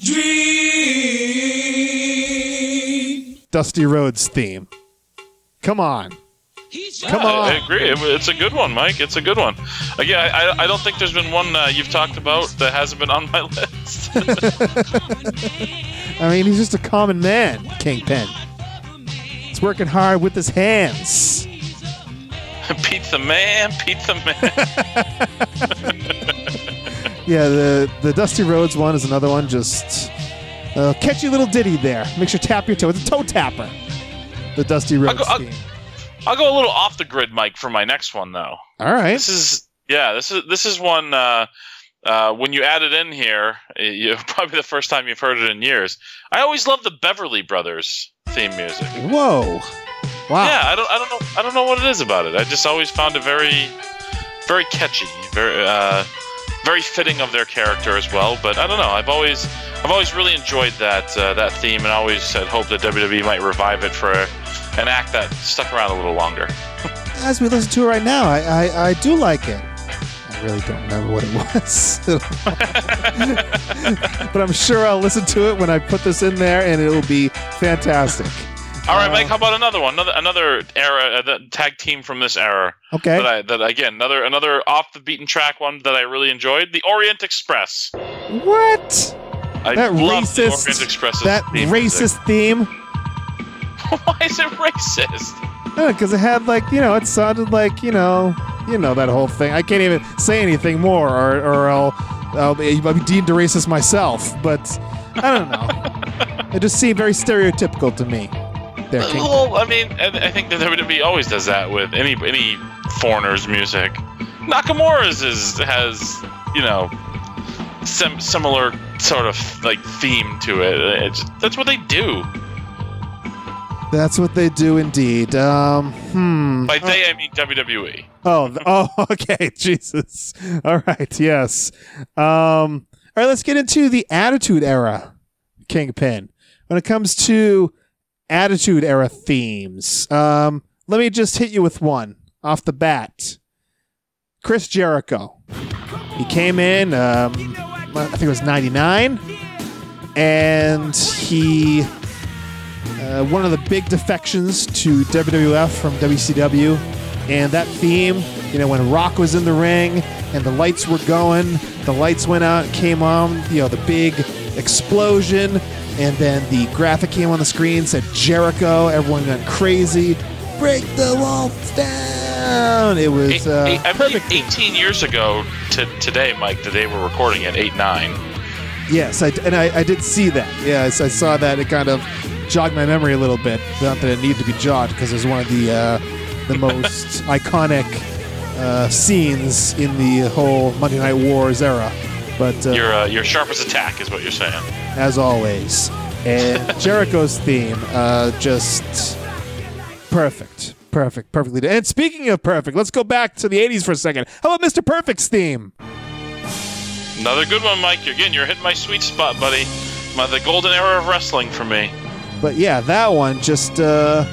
Dream. Dusty Rhodes theme? Come on. Come on! I agree. It's a good one, Mike. It's a good one. Again, I, I, I don't think there's been one uh, you've talked about that hasn't been on my list. I mean, he's just a common man, Kingpin. He's working hard with his hands. Pizza Man, pizza Man. Yeah, the, the Dusty Rhodes one is another one. Just uh, catchy little ditty there. Makes you tap your toe. It's a toe tapper. The Dusty Rhodes go- I'll-. I'll go a little off the grid, Mike, for my next one, though. All right. This is yeah. This is this is one. Uh, uh, when you add it in here, you probably the first time you've heard it in years. I always love the Beverly Brothers theme music. Whoa. Wow. Yeah, I don't, I don't know, I don't know what it is about it. I just always found it very, very catchy, very, uh, very fitting of their character as well. But I don't know. I've always, I've always really enjoyed that uh, that theme, and always had hoped that WWE might revive it for an act that stuck around a little longer. As we listen to it right now, I, I, I do like it. I really don't remember what it was. but I'm sure I'll listen to it when I put this in there and it'll be fantastic. All right, Uh, Mike. How about another one? Another another era, uh, tag team from this era. Okay. That I that again another another off the beaten track one that I really enjoyed. The Orient Express. What? I That racist- That theme music. racist theme. Why is it racist? Because it had like you know, it sounded like you know, you know that whole thing. I can't even say anything more, or or I'll I'll be, I'll be deemed a racist myself. But I don't know. it just seemed very stereotypical to me. There, King. Well, I mean, I, I think that WWE always does that with any any foreigner's music. Nakamura's is has you know sim- similar sort of like theme to it. It's, that's what they do. That's what they do indeed. Um, hmm. By they, I mean. WWE. Oh, oh, okay. Jesus. All right. Yes. Um, all right. Let's get into the Attitude Era, Kingpin. When it comes to Attitude Era themes, um, let me just hit you with one off the bat. Chris Jericho. He came in. Um, I think it was '99, and he uh, one of the big defections to WWF from WCW. And that theme, you know, when Rock was in the ring and the lights were going, the lights went out, came on, you know, the big explosion, and then the graphic came on the screen, said Jericho, everyone went crazy. Break the walls down. It was uh, eight- I believe perfect. 18 years ago to today, Mike, the day we're recording it, 8 9. Yes, I, and I, I did see that. Yes, I saw that. It kind of jogged my memory a little bit. Not that it needed to be jogged because it was one of the uh, the most iconic uh, scenes in the whole Monday Night Wars era. But uh, Your, uh, your sharpest attack is what you're saying. as always, and Jericho's theme uh, just perfect, perfect, perfectly. done. And speaking of perfect, let's go back to the '80s for a second. How about Mr. Perfect's theme? Another good one, Mike. You're Again, you're hitting my sweet spot, buddy. My, the golden era of wrestling for me. But yeah, that one just uh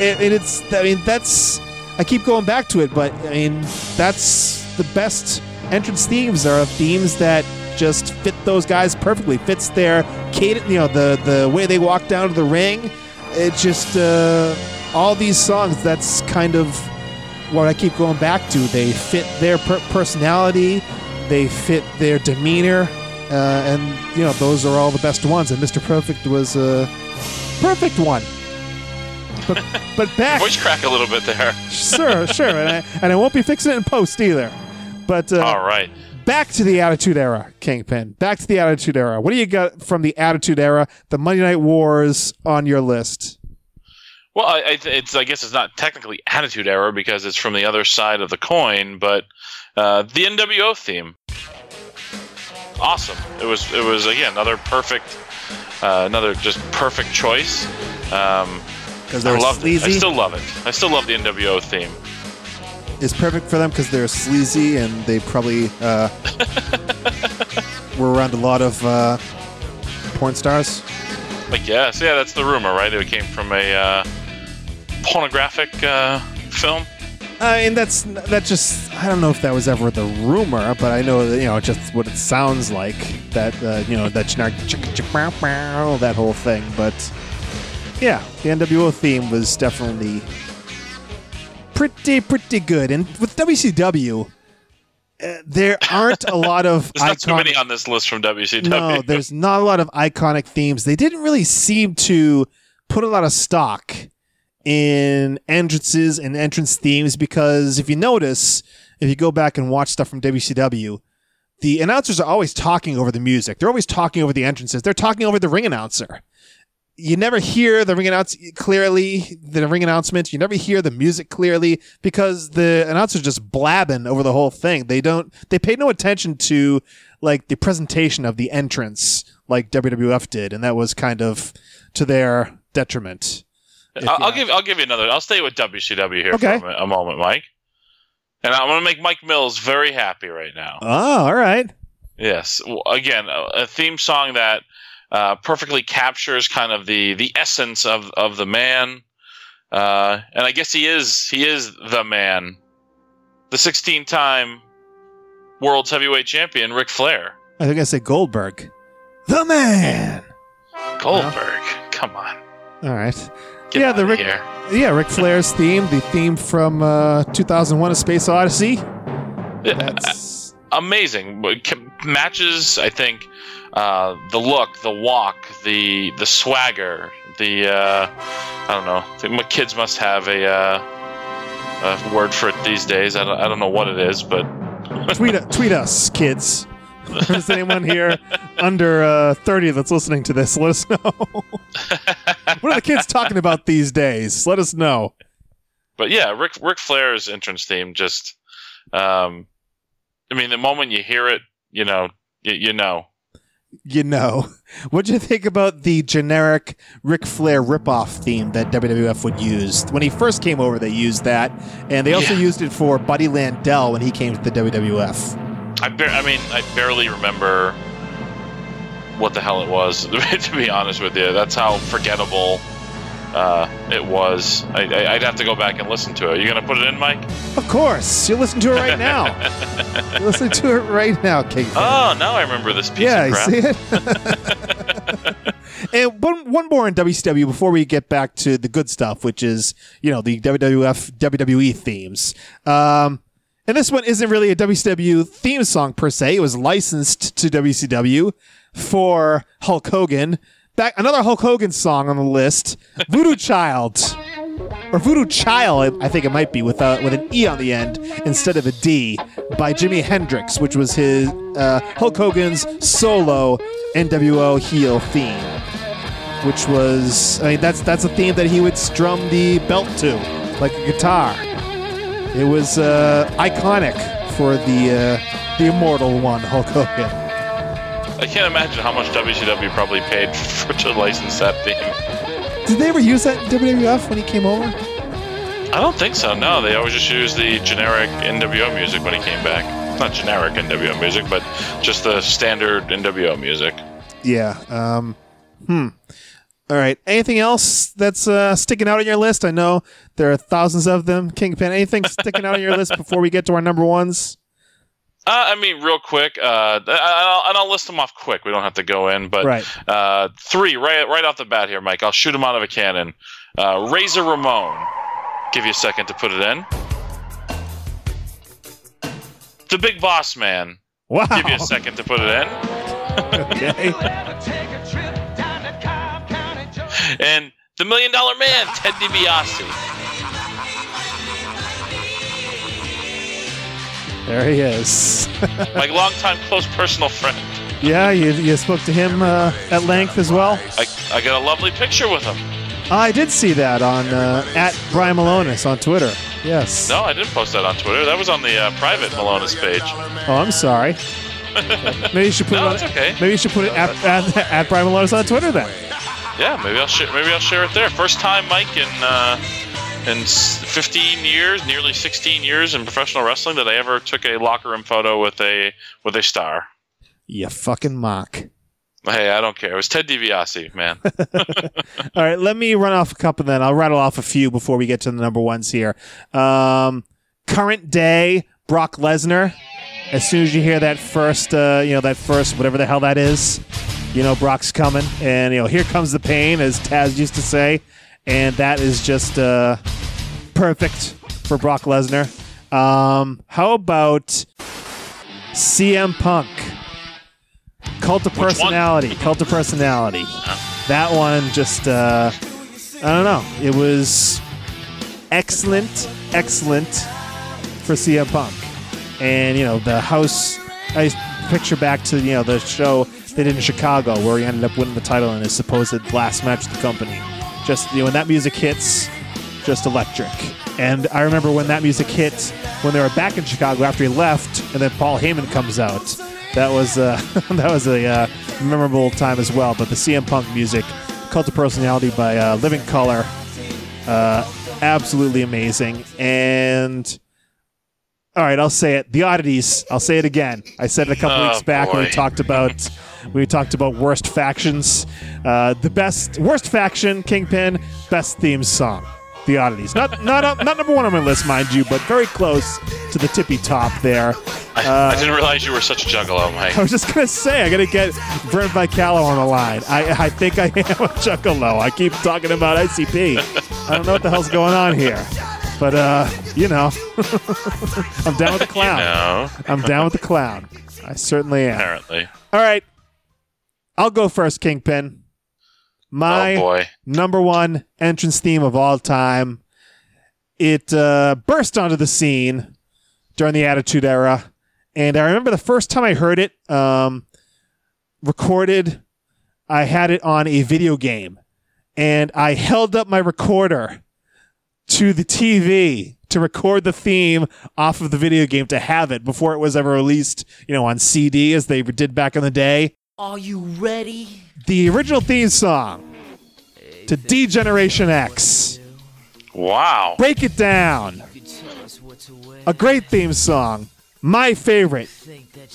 and, it's I mean that's I keep going back to it, but I mean that's the best entrance themes are themes that just fit those guys perfectly. Fits their cadence, you know, the the way they walk down to the ring. It just uh all these songs that's kind of what I keep going back to. They fit their per- personality, they fit their demeanor, uh, and you know those are all the best ones. And Mr. Perfect was a perfect one. But but back, Voice crack a little bit there. sure, sure, and I, and I won't be fixing it in post either. But uh, All right. back to the Attitude Era, Kingpin. Back to the Attitude Era. What do you got from the Attitude Era? The Monday Night Wars on your list? Well, I, it's I guess it's not technically Attitude Era because it's from the other side of the coin, but uh, the NWO theme, awesome. It was it was again another perfect, uh, another just perfect choice. Um, Because I they're loved it. I still love it. I still love the NWO theme. It's perfect for them because they're sleazy and they probably uh, were around a lot of uh, porn stars. I guess yeah, that's the rumor, right? It came from a uh, pornographic uh, film. Uh, and that's that just I don't know if that was ever the rumor, but I know that you know just what it sounds like that uh, you know that generic chicka chicka bow bow, that whole thing. But yeah, the NWO theme was definitely pretty pretty good. And with WCW, uh, there aren't a lot of There's not too many on this list from WCW. No, there's not a lot of iconic themes. They didn't really seem to put a lot of stock in entrances and entrance themes because if you notice, if you go back and watch stuff from WCW, the announcers are always talking over the music. They're always talking over the entrances. They're talking over the ring announcer. You never hear the ring announce clearly, the ring announcement. You never hear the music clearly because the announcer's just blabbing over the whole thing. They don't, they pay no attention to like the presentation of the entrance like WWF did. And that was kind of to their detriment. I'll, give I'll give you another. I'll stay with WCW here Okay. for a, a moment, Mike. And I'm going to make Mike Mills very happy right now. Oh, all right. Yes. Well, again, a, a theme song that uh, perfectly captures kind of the the essence of of the man. Uh, and I guess he is he is the man, the 16 time world's heavyweight champion, Ric Flair. I think I say Goldberg. The man. Goldberg, come on, All right. Get Yeah, the of Ric- here. Yeah, Ric Flair's theme, the theme from uh, 2001: A Space Odyssey. Yeah, That's amazing matches. I think uh, the look, the walk, the the swagger, the uh, I don't know. I think my kids must have a, uh, a word for it these days. I don't, I don't know what it is, but tweet tweet us, kids. If there's anyone here under uh, 30 that's listening to this, let us know. what are the kids talking about these days? Let us know. but yeah, Rick Ric Flair's entrance theme just. Um, I mean, the moment you hear it, you know, you, you know. You know. What'd you think about the generic Ric Flair ripoff theme that WWF would use? When he first came over, they used that, and they also Yeah. used it for Buddy Landel when he came to the WWF. I, bar- I mean, I barely remember what the hell it was. to be honest with you, that's how forgettable uh, it was. I, I, I'd have to go back and listen to it. Are You gonna put it in, Mike? Of course, you listen to it right now. listen to it right now, King. Oh, now I remember this piece yeah, of crap. see it. and one one more in WCW before we get back to the good stuff, which is you know the WWF WWE themes. Um, and this one isn't really a WCW theme song per se. It was licensed to WCW for Hulk Hogan. Back another Hulk Hogan song on the list, Voodoo Child. Or Voodoo Chile, I think it might be, with a, with an E on the end instead of a D, by Jimi Hendrix, which was his uh, Hulk Hogan's solo NWO heel theme, which was I mean that's that's a theme that he would strum the belt to like a guitar. It was uh, iconic for the uh, the immortal one, Hulk Hogan. I can't imagine how much WCW probably paid for to license that theme. Did they ever use that WWF when he came over? I don't think so. No, they always just used the generic NWO music when he came back. Not generic NWO music, but just the standard NWO music. Yeah. Um, hmm. All right. Anything else that's uh, sticking out on your list? I know there are thousands of them. Kingpin. Anything sticking out on your list before we get to our number ones? Uh, I mean, real quick, uh, I- I'll, and I'll list them off quick. We don't have to go in, but Right. uh, three right right off the bat here, Mike. I'll shoot them out of a cannon. Uh, Razor Ramon. Give you a second to put it in. The Big Boss Man. Wow. Give you a second to put it in. Okay. And the Million Dollar Man, Ted DiBiase. There he is. My longtime close personal friend. yeah, you, you spoke to him uh, at length as well. I, I got a lovely picture with him. I did see that on uh, at Brian Milonas on Twitter. Yes. No, I didn't post that on Twitter. That was on the uh, private Milonas page. Oh, I'm sorry. Maybe you should put No, it on. okay. Maybe you should put it at, at, at Brian Milonas on Twitter then. Yeah, maybe I'll share. Maybe I'll share it there. First time, Mike, in uh, in 15 years, nearly 16 years in professional wrestling, that I ever took a locker room photo with a with a star. You fucking mock. Hey, I don't care. It was Ted DiBiase, man. All right, let me run off a couple then. I'll rattle off a few before we get to the number ones here. Um, current day, Brock Lesnar. As soon as you hear that first, uh, you know, that first, whatever the hell that is, you know, Brock's coming. And, you know, here comes the pain, as Taz used to say. And that is just uh, perfect for Brock Lesnar. Um, how about CM Punk? Cult of personality. Cult of personality. That one just uh I don't know. It was excellent, excellent for CM Punk. And you know, the house I picture back to, you know, the show they did in Chicago where he ended up winning the title in his supposed last match of the company. Just you know, when that music hits, just electric. And I remember when that music hit when they were back in Chicago after he left, and then Paul Heyman comes out. That was uh, that was a uh, memorable time as well. But the CM Punk music, "Cult of Personality" by uh, Living Colour, uh, absolutely amazing. And all right, I'll say it. The oddities. I'll say it again. I said it a couple Oh, weeks back when we talked about we talked about worst factions. Uh, the best worst faction, Kingpin, best theme song. The oddities. Not not uh, not number one on my list, mind you, but very close to the tippy top there. I, I didn't realize you were such a juggalo, Mike. I was just gonna say I gotta get Brent Vicalo on the line. I I think I am a juggalo. I keep talking about ICP. I don't know what the hell's going on here. But uh, you know, I'm down with the clown. No, I'm down with the clown. I certainly am. apparently. All right. I'll go first, Kingpin. My oh boy. number one entrance theme of all time. It uh, burst onto the scene during the Attitude Era. And I remember the first time I heard it um, recorded, I had it on a video game. And I held up my recorder to the TV to record the theme off of the video game to have it before it was ever released, you know, on CD as they did back in the day. Are you ready? The original theme song to D Generation X. Wow. Break it down. A great theme song. My favorite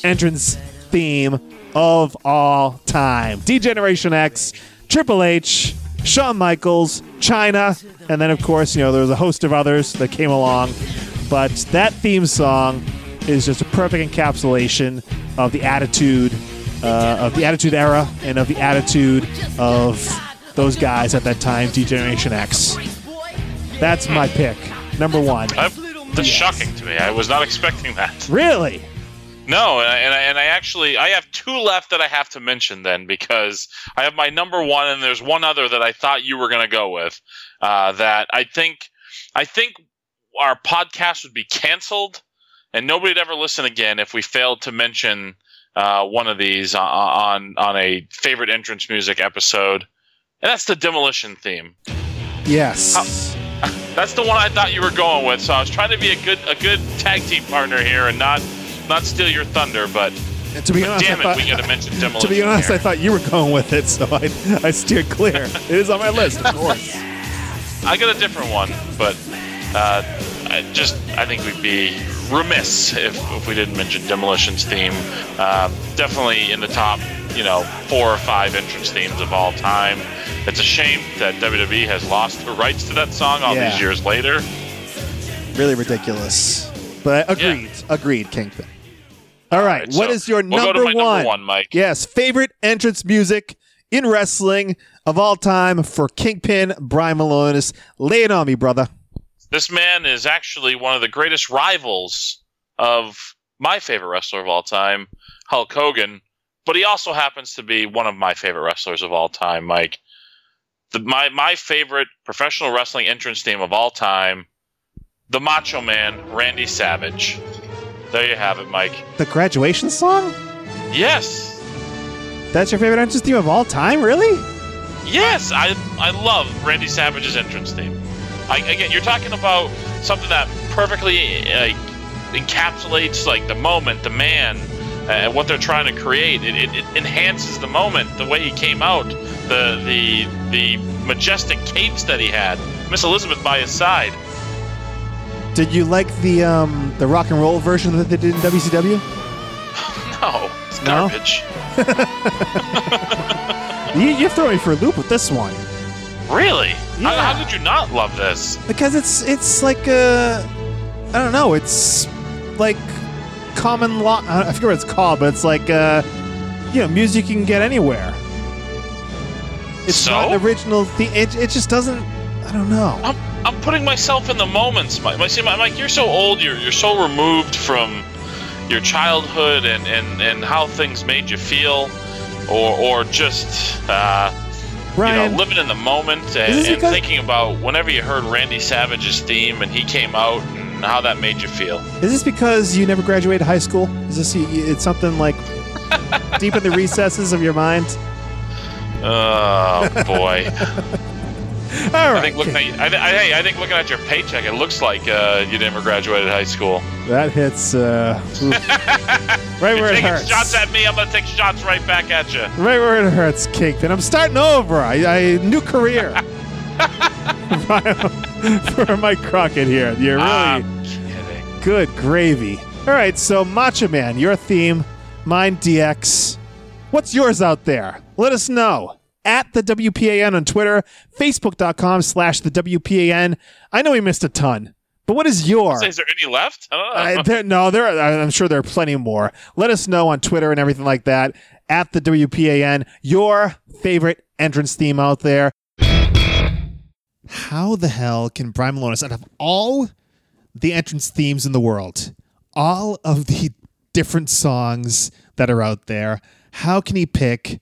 entrance theme of all time. D Generation X, Triple H, Shawn Michaels, Chyna, and then of course, you know, there was a host of others that came along. But that theme song is just a perfect encapsulation of the attitude uh, of the attitude era and of the attitude of those guys at that time, D Generation X. That's my pick. Number one. I, that's shocking to me. I was not expecting that. Really? No, and I, and I, and I actually I have two left that I have to mention then because I have my number one and there's one other that I thought you were going to go with. Uh, that I think I think our podcast would be canceled and nobody'd ever listen again if we failed to mention uh, one of these on, on a favorite entrance music episode, and that's the demolition theme. Yes. That's the one I thought you were going with. So I was trying to be a good a good tag team partner here and not not steal your thunder, but. And to be honest, damn I it, thought, we got to mention demolition. to be honest, here. I thought you were going with it, so I I steered clear. it is on my list, of course. I got a different one, but uh, I just I think we'd be remiss if, if we didn't mention Demolition's theme. Uh, definitely in the top, you know, four or five entrance themes of all time. It's a shame that WWE has lost the rights to that song all Yeah. these years later. Really ridiculous. But agreed. Agreed, Kingpin. All right. right, what so is your we'll go number to my number one? one, Mike. Yes, favorite entrance music in wrestling of all time for Kingpin Brian Milonas. Lay it on me, brother. This man is actually one of the greatest rivals of my favorite wrestler of all time, Hulk Hogan, but he also happens to be one of my favorite wrestlers of all time, Mike. The, my my favorite professional wrestling entrance theme of all time, the Macho Man, Randy Savage. There you have it, Mike. The graduation song? Yes, That's your favorite entrance theme of all time? Really? yes, I I love Randy Savage's entrance theme. I, again, you're talking about something that perfectly like encapsulates like the moment, the man, uh, what they're trying to create. It, it, it enhances the moment, the way he came out, the the the majestic capes that he had. Miss Elizabeth by his side. Did you like the um the rock and roll version that they did in WCW? No, it's No? garbage. You, you're throwing me for a loop with this one Really? How, Yeah. how could you not love this? because it's it's like uh I don't know. It's like common law. I I forget what it's called, but it's like uh you know music you can get anywhere. It's So? not an original theme. It, it just doesn't. I don't know. I'm, I'm putting myself in the moments. Mike, Mike, see, Mike, Mike, you're so old. You're you're so removed from your childhood and, and, and how things made you feel, or or just uh, you know living in the moment and, and thinking about whenever you heard Randy Savage's theme and he came out and how that made you feel. is this because you never graduated high school? Is this it's something like deep in the recesses of your mind? Oh boy! All right. I think looking at you, I, I, hey, I think looking at your paycheck, it looks like uh, you never graduated high school. that hits uh, right You're where it taking hurts. shots at me. I'm gonna take shots right back at you. Right where it hurts, Kingpin. I'm starting over. I, I new career. For Mike Crockett here. You're really I'm kidding. good gravy. All right, so Macho Man, your theme, mine DX. What's yours out there? Let us know. At the WPAN on Twitter, Facebook.com slash the WPAN. I know we missed a ton, but what is your? Is there any left? I don't know. Uh, there, no, there. Are, I'm sure there are plenty more. Let us know on Twitter and everything like that at the WPAN your favorite entrance theme out there. how the hell can Brian Milonas, out of all the entrance themes in the world, all of the different songs that are out there, how can he pick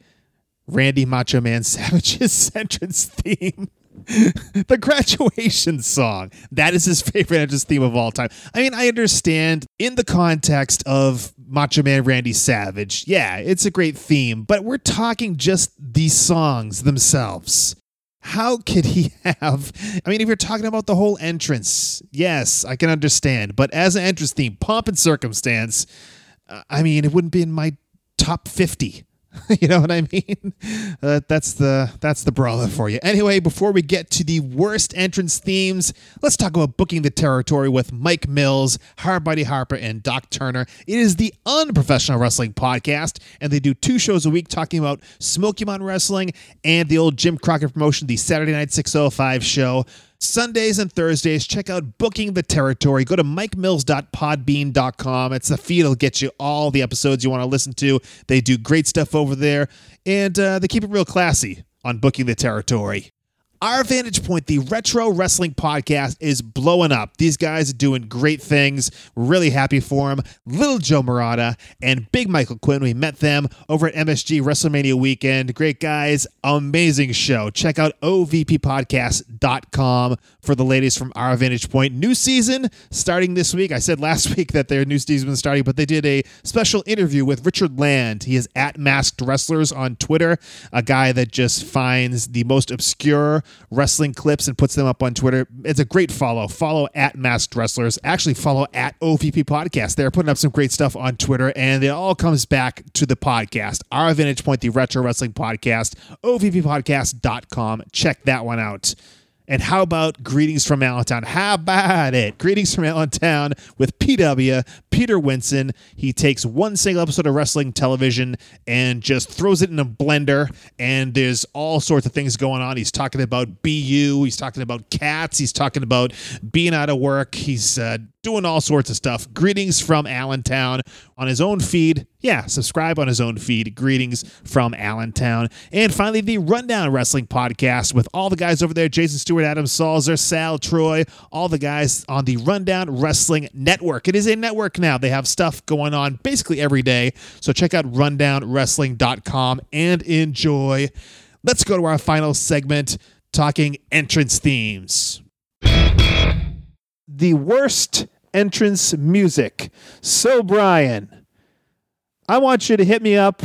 Randy Macho Man Savage's entrance theme? the graduation song. That is his favorite entrance theme of all time. I mean, I understand in the context of Macho Man Randy Savage. Yeah, it's a great theme, but we're talking just these songs themselves. How could he have? I mean, if you're talking about the whole entrance, yes, I can understand. But as an entrance theme, pomp and circumstance, uh, I mean, it wouldn't be in my top 50. you know what I mean? Uh, that's the that's the brawler for you. Anyway, before we get to the worst entrance themes, let's talk about booking the territory with Mike Mills, Hardbody Harper, and Doc Turner. It is the unprofessional wrestling podcast, and they do two shows a week talking about Smoky Mountain Wrestling and the old Jim Crockett promotion, the Saturday Night 605 show. Sundays and Thursdays, check out Booking the Territory. Go to mikemills.podbean.com. It's the feed. It'll get you all the episodes you want to listen to. They do great stuff over there, and uh, they keep it real classy on Booking the Territory. Our Vantage Point, the retro wrestling podcast, is blowing up. These guys are doing great things. Really happy for them. Little Joe Murata and Big Michael Quinn, we met them over at MSG WrestleMania weekend. Great guys, amazing show. Check out ovppodcast.com for the latest from Our Vantage Point. New season starting this week. I said last week that their new season was starting, but they did a special interview with Richard Land. He is at Masked Wrestlers on Twitter, a guy that just finds the most obscure wrestling clips and puts them up on Twitter. It's a great follow. Follow at Masked Wrestlers. Actually, follow at OVP Podcast. They're putting up some great stuff on Twitter, and it all comes back to the podcast. Our Vantage Point, the Retro Wrestling Podcast, OVPPodcast.com. Check that one out. And how about Greetings from Allentown? How about it? Greetings from Allentown with PW, Peter Winson. He takes one single episode of wrestling television and just throws it in a blender. And there's all sorts of things going on. He's talking about BU, he's talking about cats, he's talking about being out of work, he's uh, doing all sorts of stuff. Greetings from Allentown on his own feed. Yeah, subscribe on his own feed. Greetings from Allentown. And finally, the Rundown Wrestling Podcast with all the guys over there Jason Stewart, Adam Salzer, Sal Troy, all the guys on the Rundown Wrestling Network. It is a network now. They have stuff going on basically every day. So check out rundownwrestling.com and enjoy. Let's go to our final segment talking entrance themes the worst entrance music. So, Brian, I want you to hit me up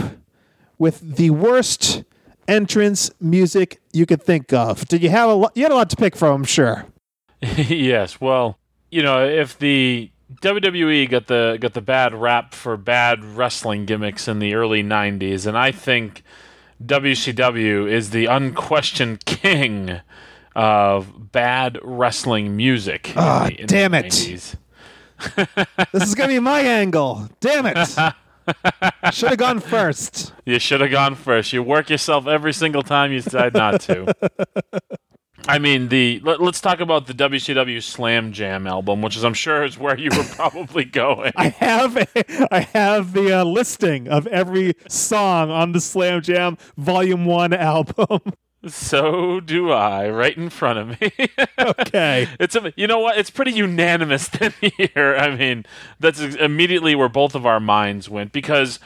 with the worst entrance music you could think of. Did you have a lot? You had a lot to pick from, I'm sure. yes. Well, you know, if the WWE got the got the bad rap for bad wrestling gimmicks in the early '90s, and I think WCW is the unquestioned king of bad wrestling music. Ah, in the- damn it. 90s. This is going to be my angle. Damn it. Should have gone first. You should have gone first. You work yourself every single time you decide not to. I mean, the let, us talk about the WCW Slam Jam album, which is I'm sure is where you were probably going. I have a, I have the uh, listing of every song on the Slam Jam Volume 1 album. So do I, right in front of me. okay. It's a, you know what? It's pretty unanimous then here. I mean, that's immediately where both of our minds went because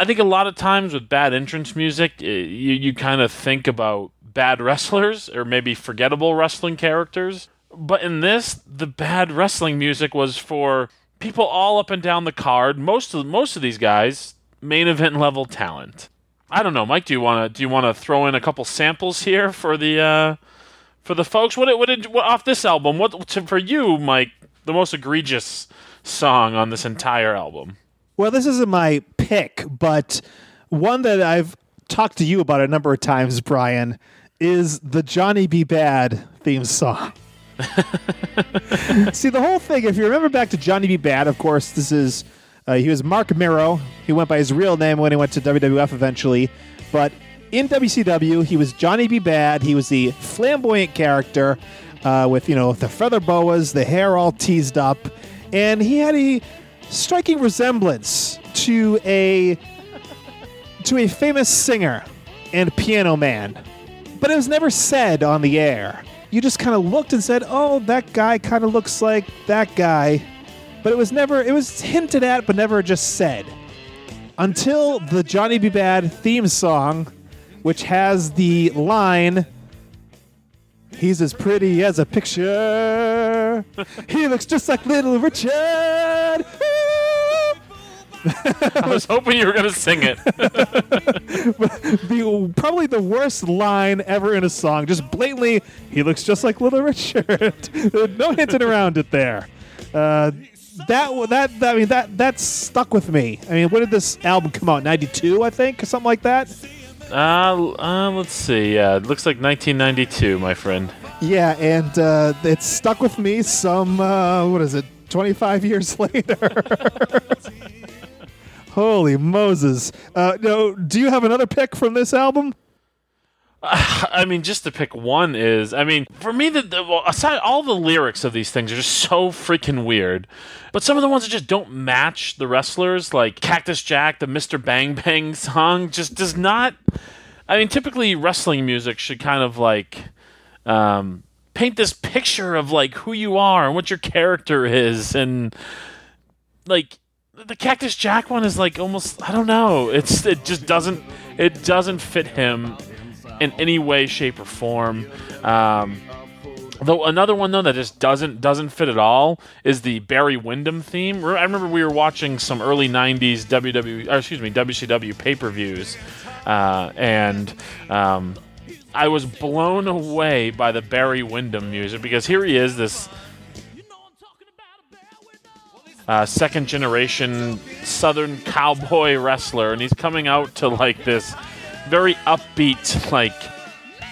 I think a lot of times with bad entrance music, eh, you you kind of think about bad wrestlers or maybe forgettable wrestling characters. But in this, the bad wrestling music was for people all up and down the card. Most of most of these guys, main event level talent. I don't know, Mike. Do you want to do you want to throw in a couple samples here for the uh, for the folks? What did, what did what, off this album? What to, for you, Mike? The most egregious song on this entire album. Well, this isn't my pick, but one that I've talked to you about a number of times, Brian, is the Johnny B. Badd theme song. See, the whole thing, if you remember back to Johnny B. Badd, of course, this is, uh, he was Marc Mero. He went by his real name when he went to WWF eventually. But in WCW, he was Johnny B. Badd. He was the flamboyant character uh, with, you know, the feather boas, the hair all teased up. And he had a striking resemblance to a to a famous singer and piano man, but it was never said on the air. you just kind of looked and said, "Oh, that guy kind of looks like that guy," but it was never. It was hinted at, but never just said. Until the Johnny B. Badd theme song, which has the line. He's as pretty as a picture. he looks just like Little Richard. I was hoping you were going to sing it. the probably the worst line ever in a song. Just blatantly, he looks just like Little Richard. no hinting around it there. Uh, that that I mean that that stuck with me. I mean, when did this album come out? Ninety two, I think, or something like that. Uh, uh, let's see. Yeah, it looks like 1992, my friend. Yeah, and uh, it stuck with me. Some uh, what is it? Twenty five years later. Holy Moses! Uh, no, do you have another pick from this album? I mean, just to pick one is, I mean, for me, the, the well, aside all the lyrics of these things are just so freaking weird. But some of the ones that just don't match the wrestlers, like Cactus Jack, the Mister Bang Bang song, just does not. I mean, typically wrestling music should kind of like um, paint this picture of like who you are and what your character is, and like the Cactus Jack one is like almost I don't know. It's it just doesn't it doesn't fit him in any way, shape, or form. Um, though another one though that just doesn't doesn't fit at all is the Barry Windham theme. I remember we were watching some early '90s WWE, excuse me, WCW pay-per-views, uh, and um, I was blown away by the Barry Windham music because here he is, this uh, second generation Southern cowboy wrestler, and he's coming out to like this very upbeat, like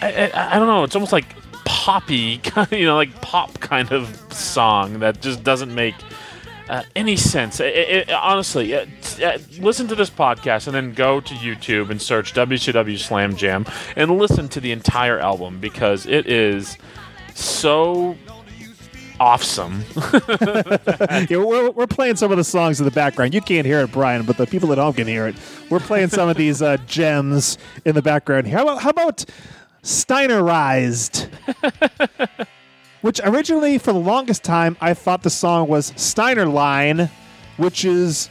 I, I, I don't know, it's almost like poppy, you know, like pop kind of song that just doesn't make uh, any sense. It, it, honestly, uh, uh, listen to this podcast and then go to YouTube and search WCW Slam Jam and listen to the entire album because it is so awesome. yeah, we're, we're playing some of the songs in the background. You can't hear it, Brian, but the people at home can hear it. We're playing some of these uh, gems in the background here. How about, how about Steinerized? which originally, for the longest time, I thought the song was Steiner Line, which is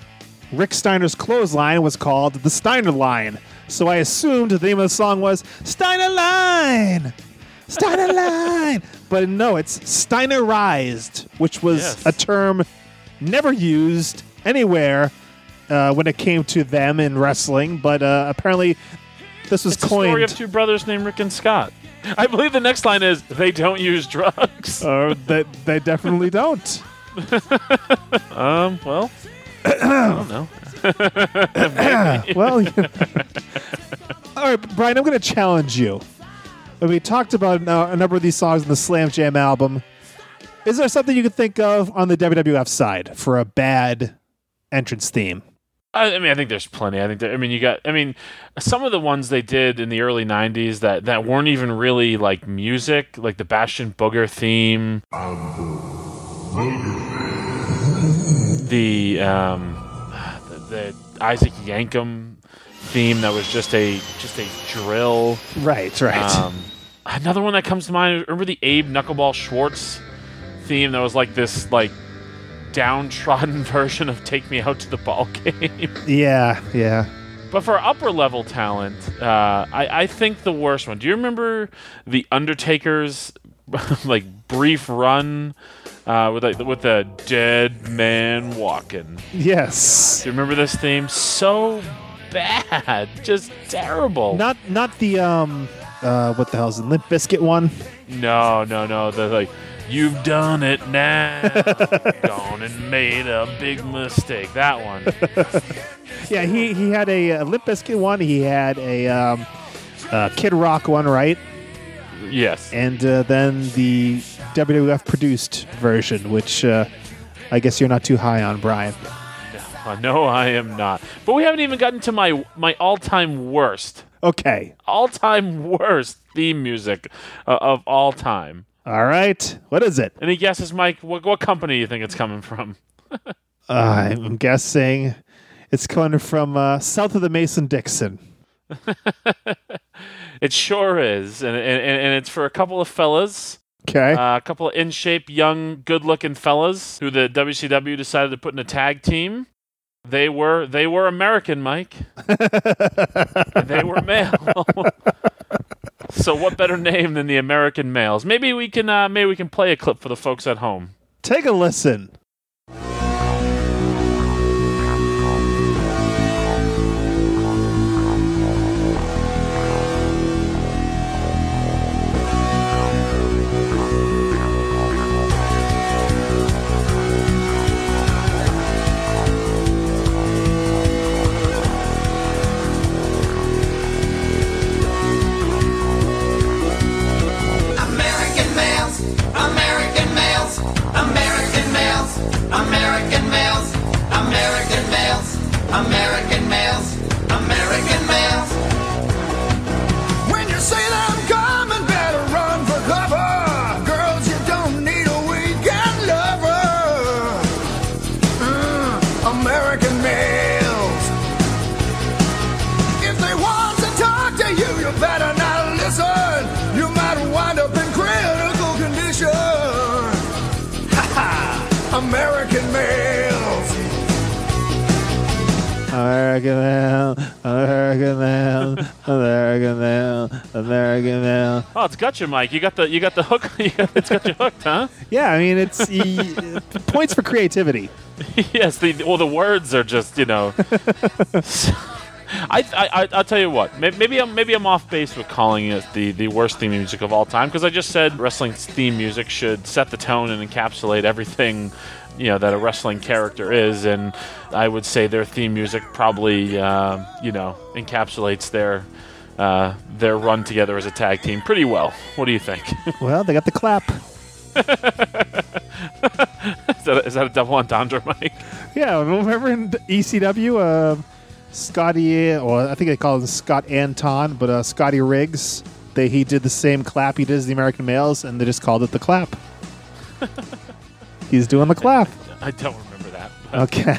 Rick Steiner's clothesline was called the Steiner Line. So I assumed the name of the song was Steiner Line. Steiner Line. But no, it's Steinerized, which was Yes. a term never used anywhere uh, when it came to them in wrestling. But uh, apparently, this was It's the story of two brothers named Rick and Scott. I believe the next line is they don't use drugs. uh, that they definitely don't. Um, well, I don't know. well, all right, Brian, I'm going to challenge you. When we talked about uh, a number of these songs in the Slam Jam album, is there something you could think of on the WWF side for a bad entrance theme? I, I mean, I think there's plenty. I think that, I mean, you got. I mean, some of the ones they did in the early '90s that that weren't even really like music, like the Bastion Booger theme, the um, the, the Isaac Yankem theme that was just a just a drill. Right, right. Um, another one that comes to mind. Remember the Abe Knuckleball Schwartz theme that was like this like downtrodden version of "Take Me Out to the Ball Game." yeah, yeah. But for upper level talent, uh, I, I think the worst one. Do you remember the Undertaker's like brief run uh, with like with the dead man walking? Yes. Do you remember this theme? So bad, just terrible. Not not the um uh what the hell's the Limp Bizkit one? No, no, no. The like, you've done it now. Gone and made a big mistake. That one. Yeah, he he had a, uh Limp Bizkit one. He had a um, uh, Kid Rock one, right? Yes. And uh, then the WWF produced version, which uh, I guess you're not too high on, Brian. Uh, no, I am not. But we haven't even gotten to my my all time worst, Okay. all time worst theme music uh, of all time. All right. What is it? Any guesses, Mike? What, what company do you think it's coming from? Uh, I'm guessing it's coming from uh, south of the Mason Dixon. It sure is, and and, and it's for a couple of fellas Okay. Uh, a couple of in shape, young, good looking fellas who the WCW decided to put in a tag team. They were they were American, Mike. They were male. so what better name than the American males? Maybe we can uh, maybe we can play a clip for the folks at home. Take a listen. Got you, Mike. You got the you got the hook. Got, it's got you hooked, huh? Yeah, I mean it's y- points for creativity. yes. The well, the words are just you know. I, I, I I'll tell you what. Maybe I'm maybe I'm off base with calling it the, the worst theme music of all time because I just said wrestling's theme music should set the tone and encapsulate everything, you know, that a wrestling character is, and I would say their theme music probably uh, you know encapsulates their uh, their run together as a tag team pretty well. What do you think? Well, they got the clap. is, that a, is that a double entendre, Mike? Yeah, remember in ECW, uh, Scotty, or I think they call him Scott Anton, but uh, Scotty Riggs, they, he did the same clap he did as the American males, and they just called it the clap. He's doing the clap. I don't remember that. Okay.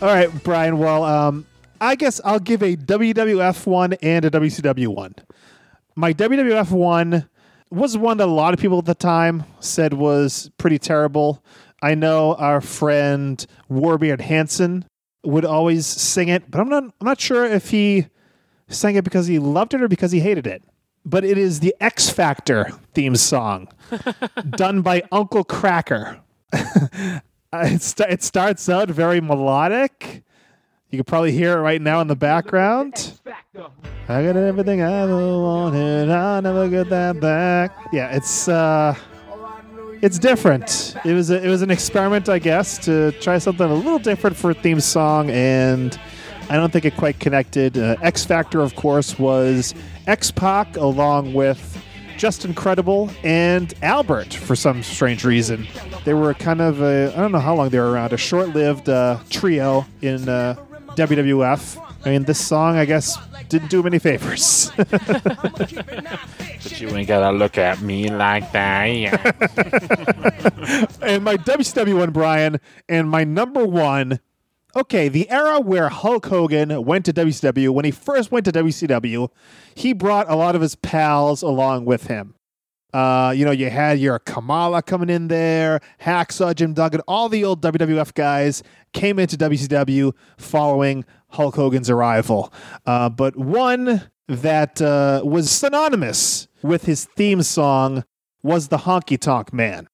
All right, Brian. Well, um, I guess I'll give a WWF one and a WCW one. My WWF one was one that a lot of people at the time said was pretty terrible. I know our friend Warbeard Hansen would always sing it, but I'm not. I'm not sure if he sang it because he loved it or because he hated it. But it is the X Factor theme song, done by Uncle Kracker. It, sta- it starts out very melodic. You can probably hear it right now in the background. I got everything I ever wanted. I'll never get that back. Yeah, it's uh, it's different. It was a, it was an experiment, I guess, to try something a little different for a theme song, and I don't think it quite connected. Uh, X Factor, of course, was X Pac along with Justin Credible and Albert for some strange reason. They were kind of I don't know how long they were around, a short lived uh, trio in uh, WWF. I mean, this song, I guess, didn't do him any favors. But you ain't gotta look at me like that. Yeah. and my WCW one, Brian, and my number one. Okay, the era where Hulk Hogan went to WCW, when he first went to WCW, he brought a lot of his pals along with him. Uh, you know, you had your Kamala coming in there, Hacksaw, Jim Duggan, all the old WWF guys came into WCW following Hulk Hogan's arrival. Uh, but one that uh, was synonymous with his theme song was the Honky Tonk Man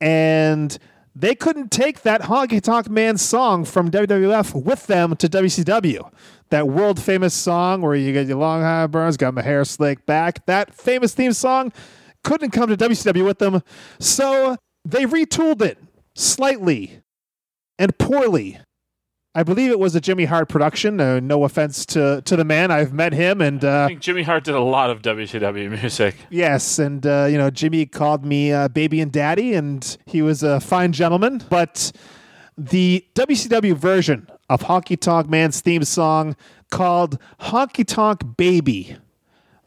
and they couldn't take that Honky Tonk Man song from WWF with them to WCW. That world famous song where you get your long high burns, got my hair slicked back. That famous theme song couldn't come to WCW with them, so they retooled it slightly and poorly. I believe it was a Jimmy Hart production. Uh, no offense to to the man, I've met him, and uh, I think Jimmy Hart did a lot of WCW music. Yes, and uh, you know Jimmy called me uh, baby and daddy, and he was a fine gentleman. But the WCW version of Honky Tonk Man's theme song, called "Honky Tonk Baby,"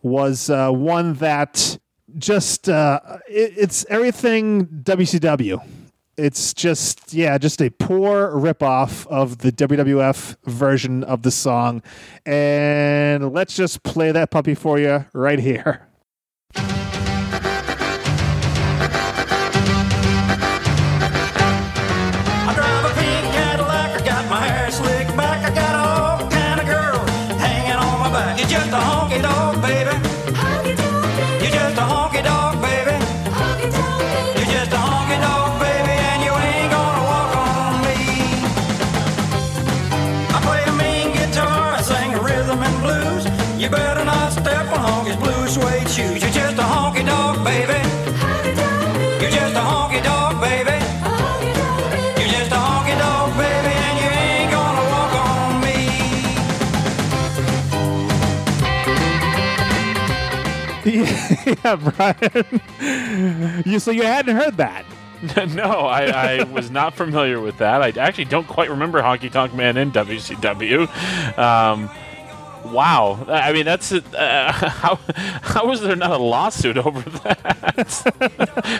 was uh, one that just uh, it, it's everything WCW. It's just yeah, just a poor ripoff of the WWF version of the song, and let's just play that puppy for you right here. yeah, Brian. you so you hadn't heard that. no, I, I was not familiar with that. I actually don't quite remember Honky Tonk Man in WCW. Um, wow, I mean that's uh, how how was there not a lawsuit over that?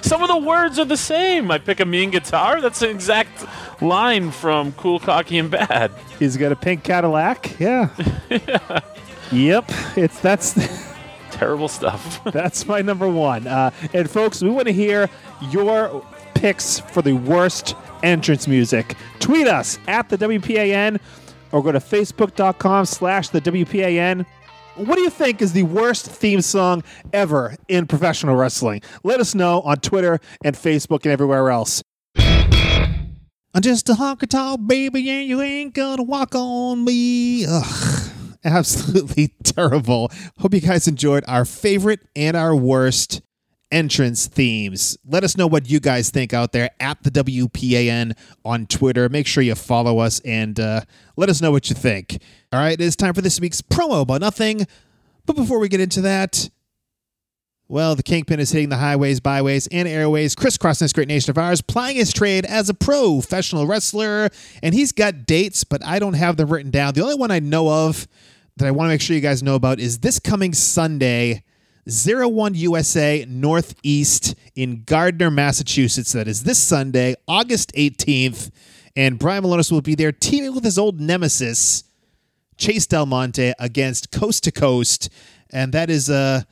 Some of the words are the same. I pick a mean guitar. That's an exact line from Cool, Cocky, and Bad. He's got a pink Cadillac. Yeah. Yep. It's that's Terrible stuff. that's my number one. Uh, and folks, we want to hear your picks for the worst entrance music. Tweet us at the WPAN or go to facebook.com slash the WPAN. What do you think is the worst theme song ever in professional wrestling? Let us know on Twitter and Facebook and everywhere else. I'm just a honky tonk baby, and you ain't gonna walk on me. Ugh, absolutely terrible. Hope you guys enjoyed our favorite and our worst entrance themes. Let us know what you guys think out there at the WPAN on Twitter. Make sure you follow us and uh, let us know what you think. All right, it is time for this week's promo about nothing. But before we get into that, well, the Kingpin is hitting the highways, byways, and airways, crisscrossing this great nation of ours, plying his trade as a professional wrestler. And he's got dates, but I don't have them written down. The only one I know of that I want to make sure you guys know about is this coming Sunday, 01 USA Northeast in Gardner, Massachusetts. That is this Sunday, August 18th. And Brian Milonas will be there teaming with his old nemesis, Chase Del Monte, against Coast to Coast. And that is a,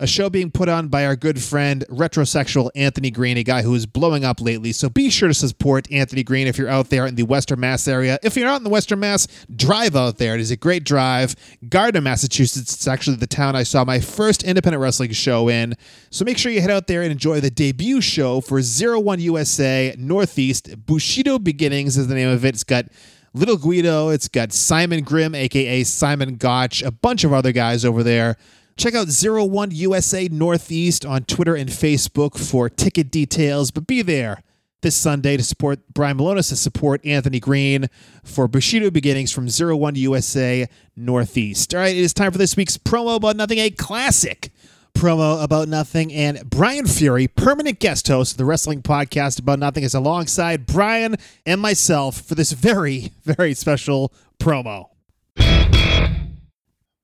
a show being put on by our good friend, retrosexual Anthony Green, a guy who is blowing up lately. So be sure to support Anthony Green if you're out there in the Western Mass area. If you're not in the Western Mass, drive out there. It is a great drive. Gardner, Massachusetts. It's actually the town I saw my first independent wrestling show in. So make sure you head out there and enjoy the debut show for Zero One USA Northeast. Bushido Beginnings is the name of it. It's got Little Guido. It's got Simon Grimm, aka Simon Gotch, a bunch of other guys over there. Check out 01 USA Northeast on Twitter and Facebook for ticket details, but be there this Sunday to support Brian Milonas, to support Anthony Green for Bushido Beginnings from 01 USA Northeast. All right, it is time for this week's promo about nothing, a classic promo about nothing. And Brian Fury, permanent guest host of the wrestling podcast about nothing, is alongside Brian and myself for this very, very special promo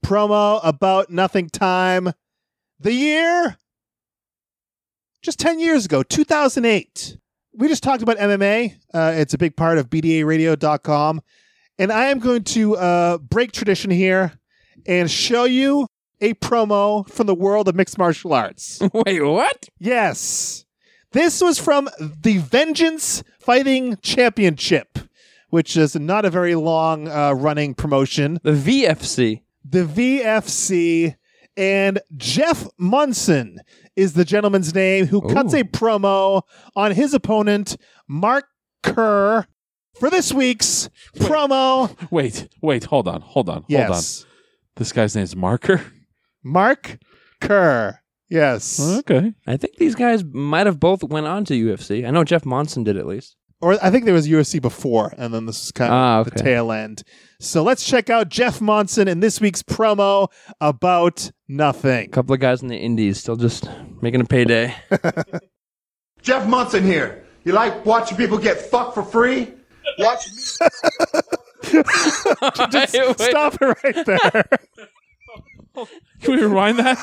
promo about nothing time. The year? Just 10 years ago, 2008. We just talked about MMA. Uh, it's a big part of BDARadio.com. And I am going to uh, break tradition here and show you a promo from the world of mixed martial arts. Wait, what? Yes. This was from the Vengeance Fighting Championship, which is not a very long uh, running promotion. The VFC. The VFC and Jeff Monson is the gentleman's name who cuts Ooh. a promo on his opponent, Mark Kerr, for this week's promo. Wait, wait, hold on, hold on, hold on. This guy's name's Marker. Mark Kerr. Yes. Okay. I think these guys might have both went on to UFC. I know Jeff Monson did at least. Or I think there was UFC before, and then this is kind of Ah, the tail end. So let's check out Jeff Monson in this week's promo about nothing. A couple of guys in the Indies still just making a payday. Jeff Monson here. You like watching people get fucked for free? Watch me. Just stop it right there. Can we rewind that?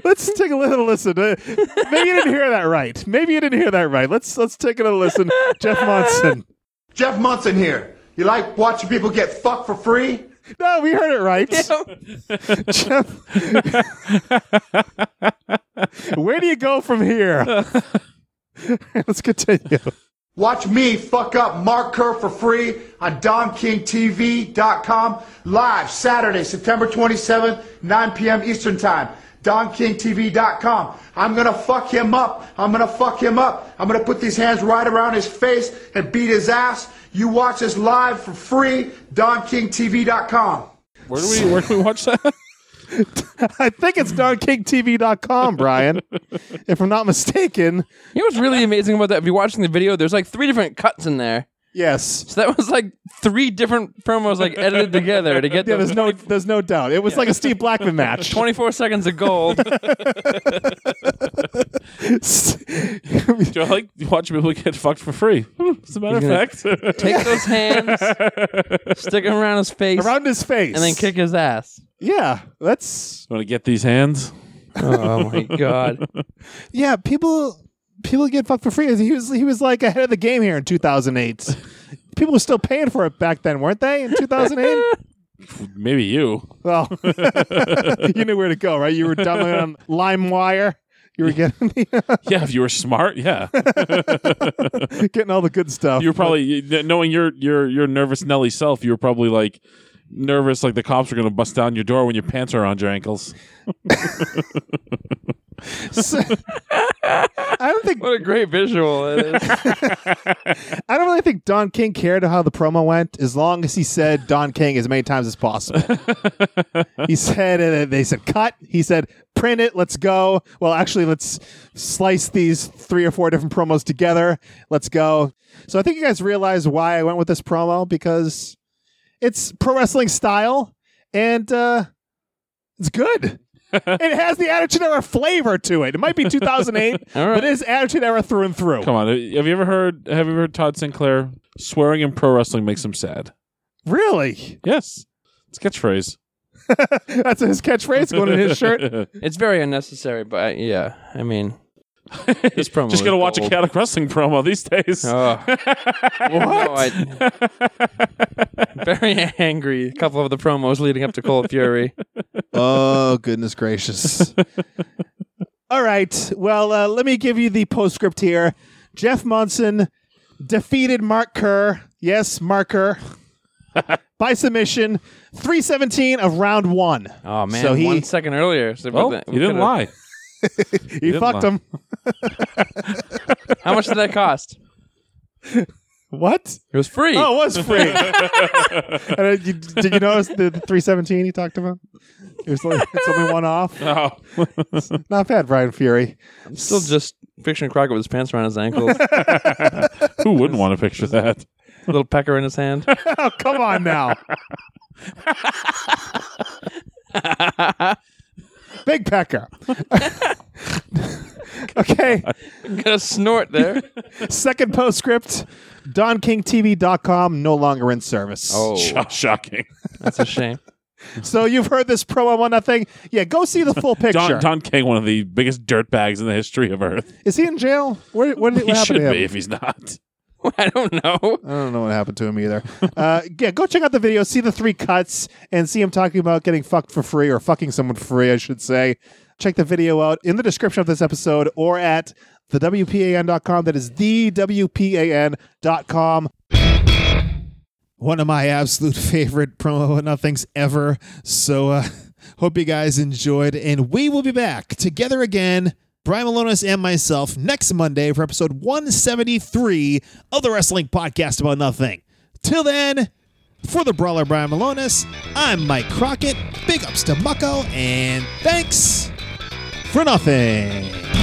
let's take a little listen. Uh, Maybe you didn't hear that right. Maybe you didn't hear that right. Let's let's take a little listen. Jeff Monson. Jeff Monson here. You like watching people get fucked for free? No, we heard it right. Jeff. Where do you go from here? Let's continue. Watch me fuck up Mark Kerr for free on DonKingTV.com live Saturday, September 27th, 9 p.m. Eastern Time. DonKingTV.com. I'm gonna fuck him up. I'm gonna fuck him up. I'm gonna put these hands right around his face and beat his ass. You watch this live for free. DonKingTV.com. Where do we where do we watch that? I think it's DonKingTV.com, Brian. if I'm not mistaken. You know what's really amazing about that? If you're watching the video, there's like three different cuts in there. Yes. So that was like three different promos like edited together to get Yeah, the there's no there's no doubt. It was like a Steve Blackman match. 24 seconds of gold. Do I like watching people get fucked for free? Hmm, as a matter of fact, Take those hands, stick them around his face, Around his face. and then kick his ass. Yeah, that's Want to get these hands? Oh my god. yeah. People people get fucked for free. He was he was like ahead of the game here in 2008. people were still paying for it back then, weren't they? In 2008. Maybe you. well, you knew where to go, right? You were downloading on LimeWire. You were getting the, Yeah, if you were smart, yeah. getting all the good stuff. You were probably knowing your your your nervous Nelly self. You were probably like nervous, like the cops are going to bust down your door when your pants are around your ankles. So- I don't think What a great visual it is. I don't really think Don King cared how the promo went, as long as he said Don King as many times as possible. he said. They said cut. He said print it. Let's go. Well, actually, let's slice these three or four different promos together. Let's go. So I think you guys realize why I went with this promo because it's pro wrestling style and uh, it's good. It has the Attitude Era flavor to it. It might be 2008, All right. but it is Attitude Era through and through. Come on, have you ever heard? Have you ever heard Todd Sinclair swearing in pro wrestling makes him sad? Really? Yes, it's a catchphrase. That's his catchphrase going in his shirt. It's very unnecessary, but uh, yeah, I mean, this promo. Just is gotta watch a gold. chaotic wrestling promo these days. Oh. No, I- very angry. A couple of the promos leading up to Cold Fury. Oh, goodness gracious. All right. Well, uh, let me give you the postscript here. Jeff Monson defeated Mark Kerr. Yes, Mark Kerr. by submission, 317 of round one. Oh man, So he- one second earlier. So well, you didn't lie. He didn't fucked lie. him. How much did that cost? What? It was free. Oh, it was free. And, uh, you- did you notice the, the 317 he talked about? It was like, it's only one off. Oh, Not bad, Brian Fury. Still just picturing Crockett with his pants around his ankles, who wouldn't want to picture that? a little pecker in his hand. Oh, come on now. Big pecker. okay. Got a snort there. Second postscript. DonKingTV.com no longer in service. Oh, Sh- shocking. that's a shame. So you've heard this promo on nothing. Yeah, go see the full picture. Don, Don King, one of the biggest dirtbags in the history of Earth. Is he in jail? Where, what, did, He what happened should to him? be if he's not. I don't know. I don't know what happened to him either. uh, yeah, go check out the video, see the three cuts, and see him talking about getting fucked for free or fucking someone for free, I should say. Check the video out in the description of this episode or at thewpan.com. That is thewpan.com. One of my absolute favorite promo nothings ever. So, uh, hope you guys enjoyed, and we will be back together again. Brian Milonas and myself next Monday for episode 173 of the Wrestling Podcast About Nothing. Till then, for the brawler Brian Milonas, I'm Mike Crockett. Big ups to Mucko, and thanks for nothing.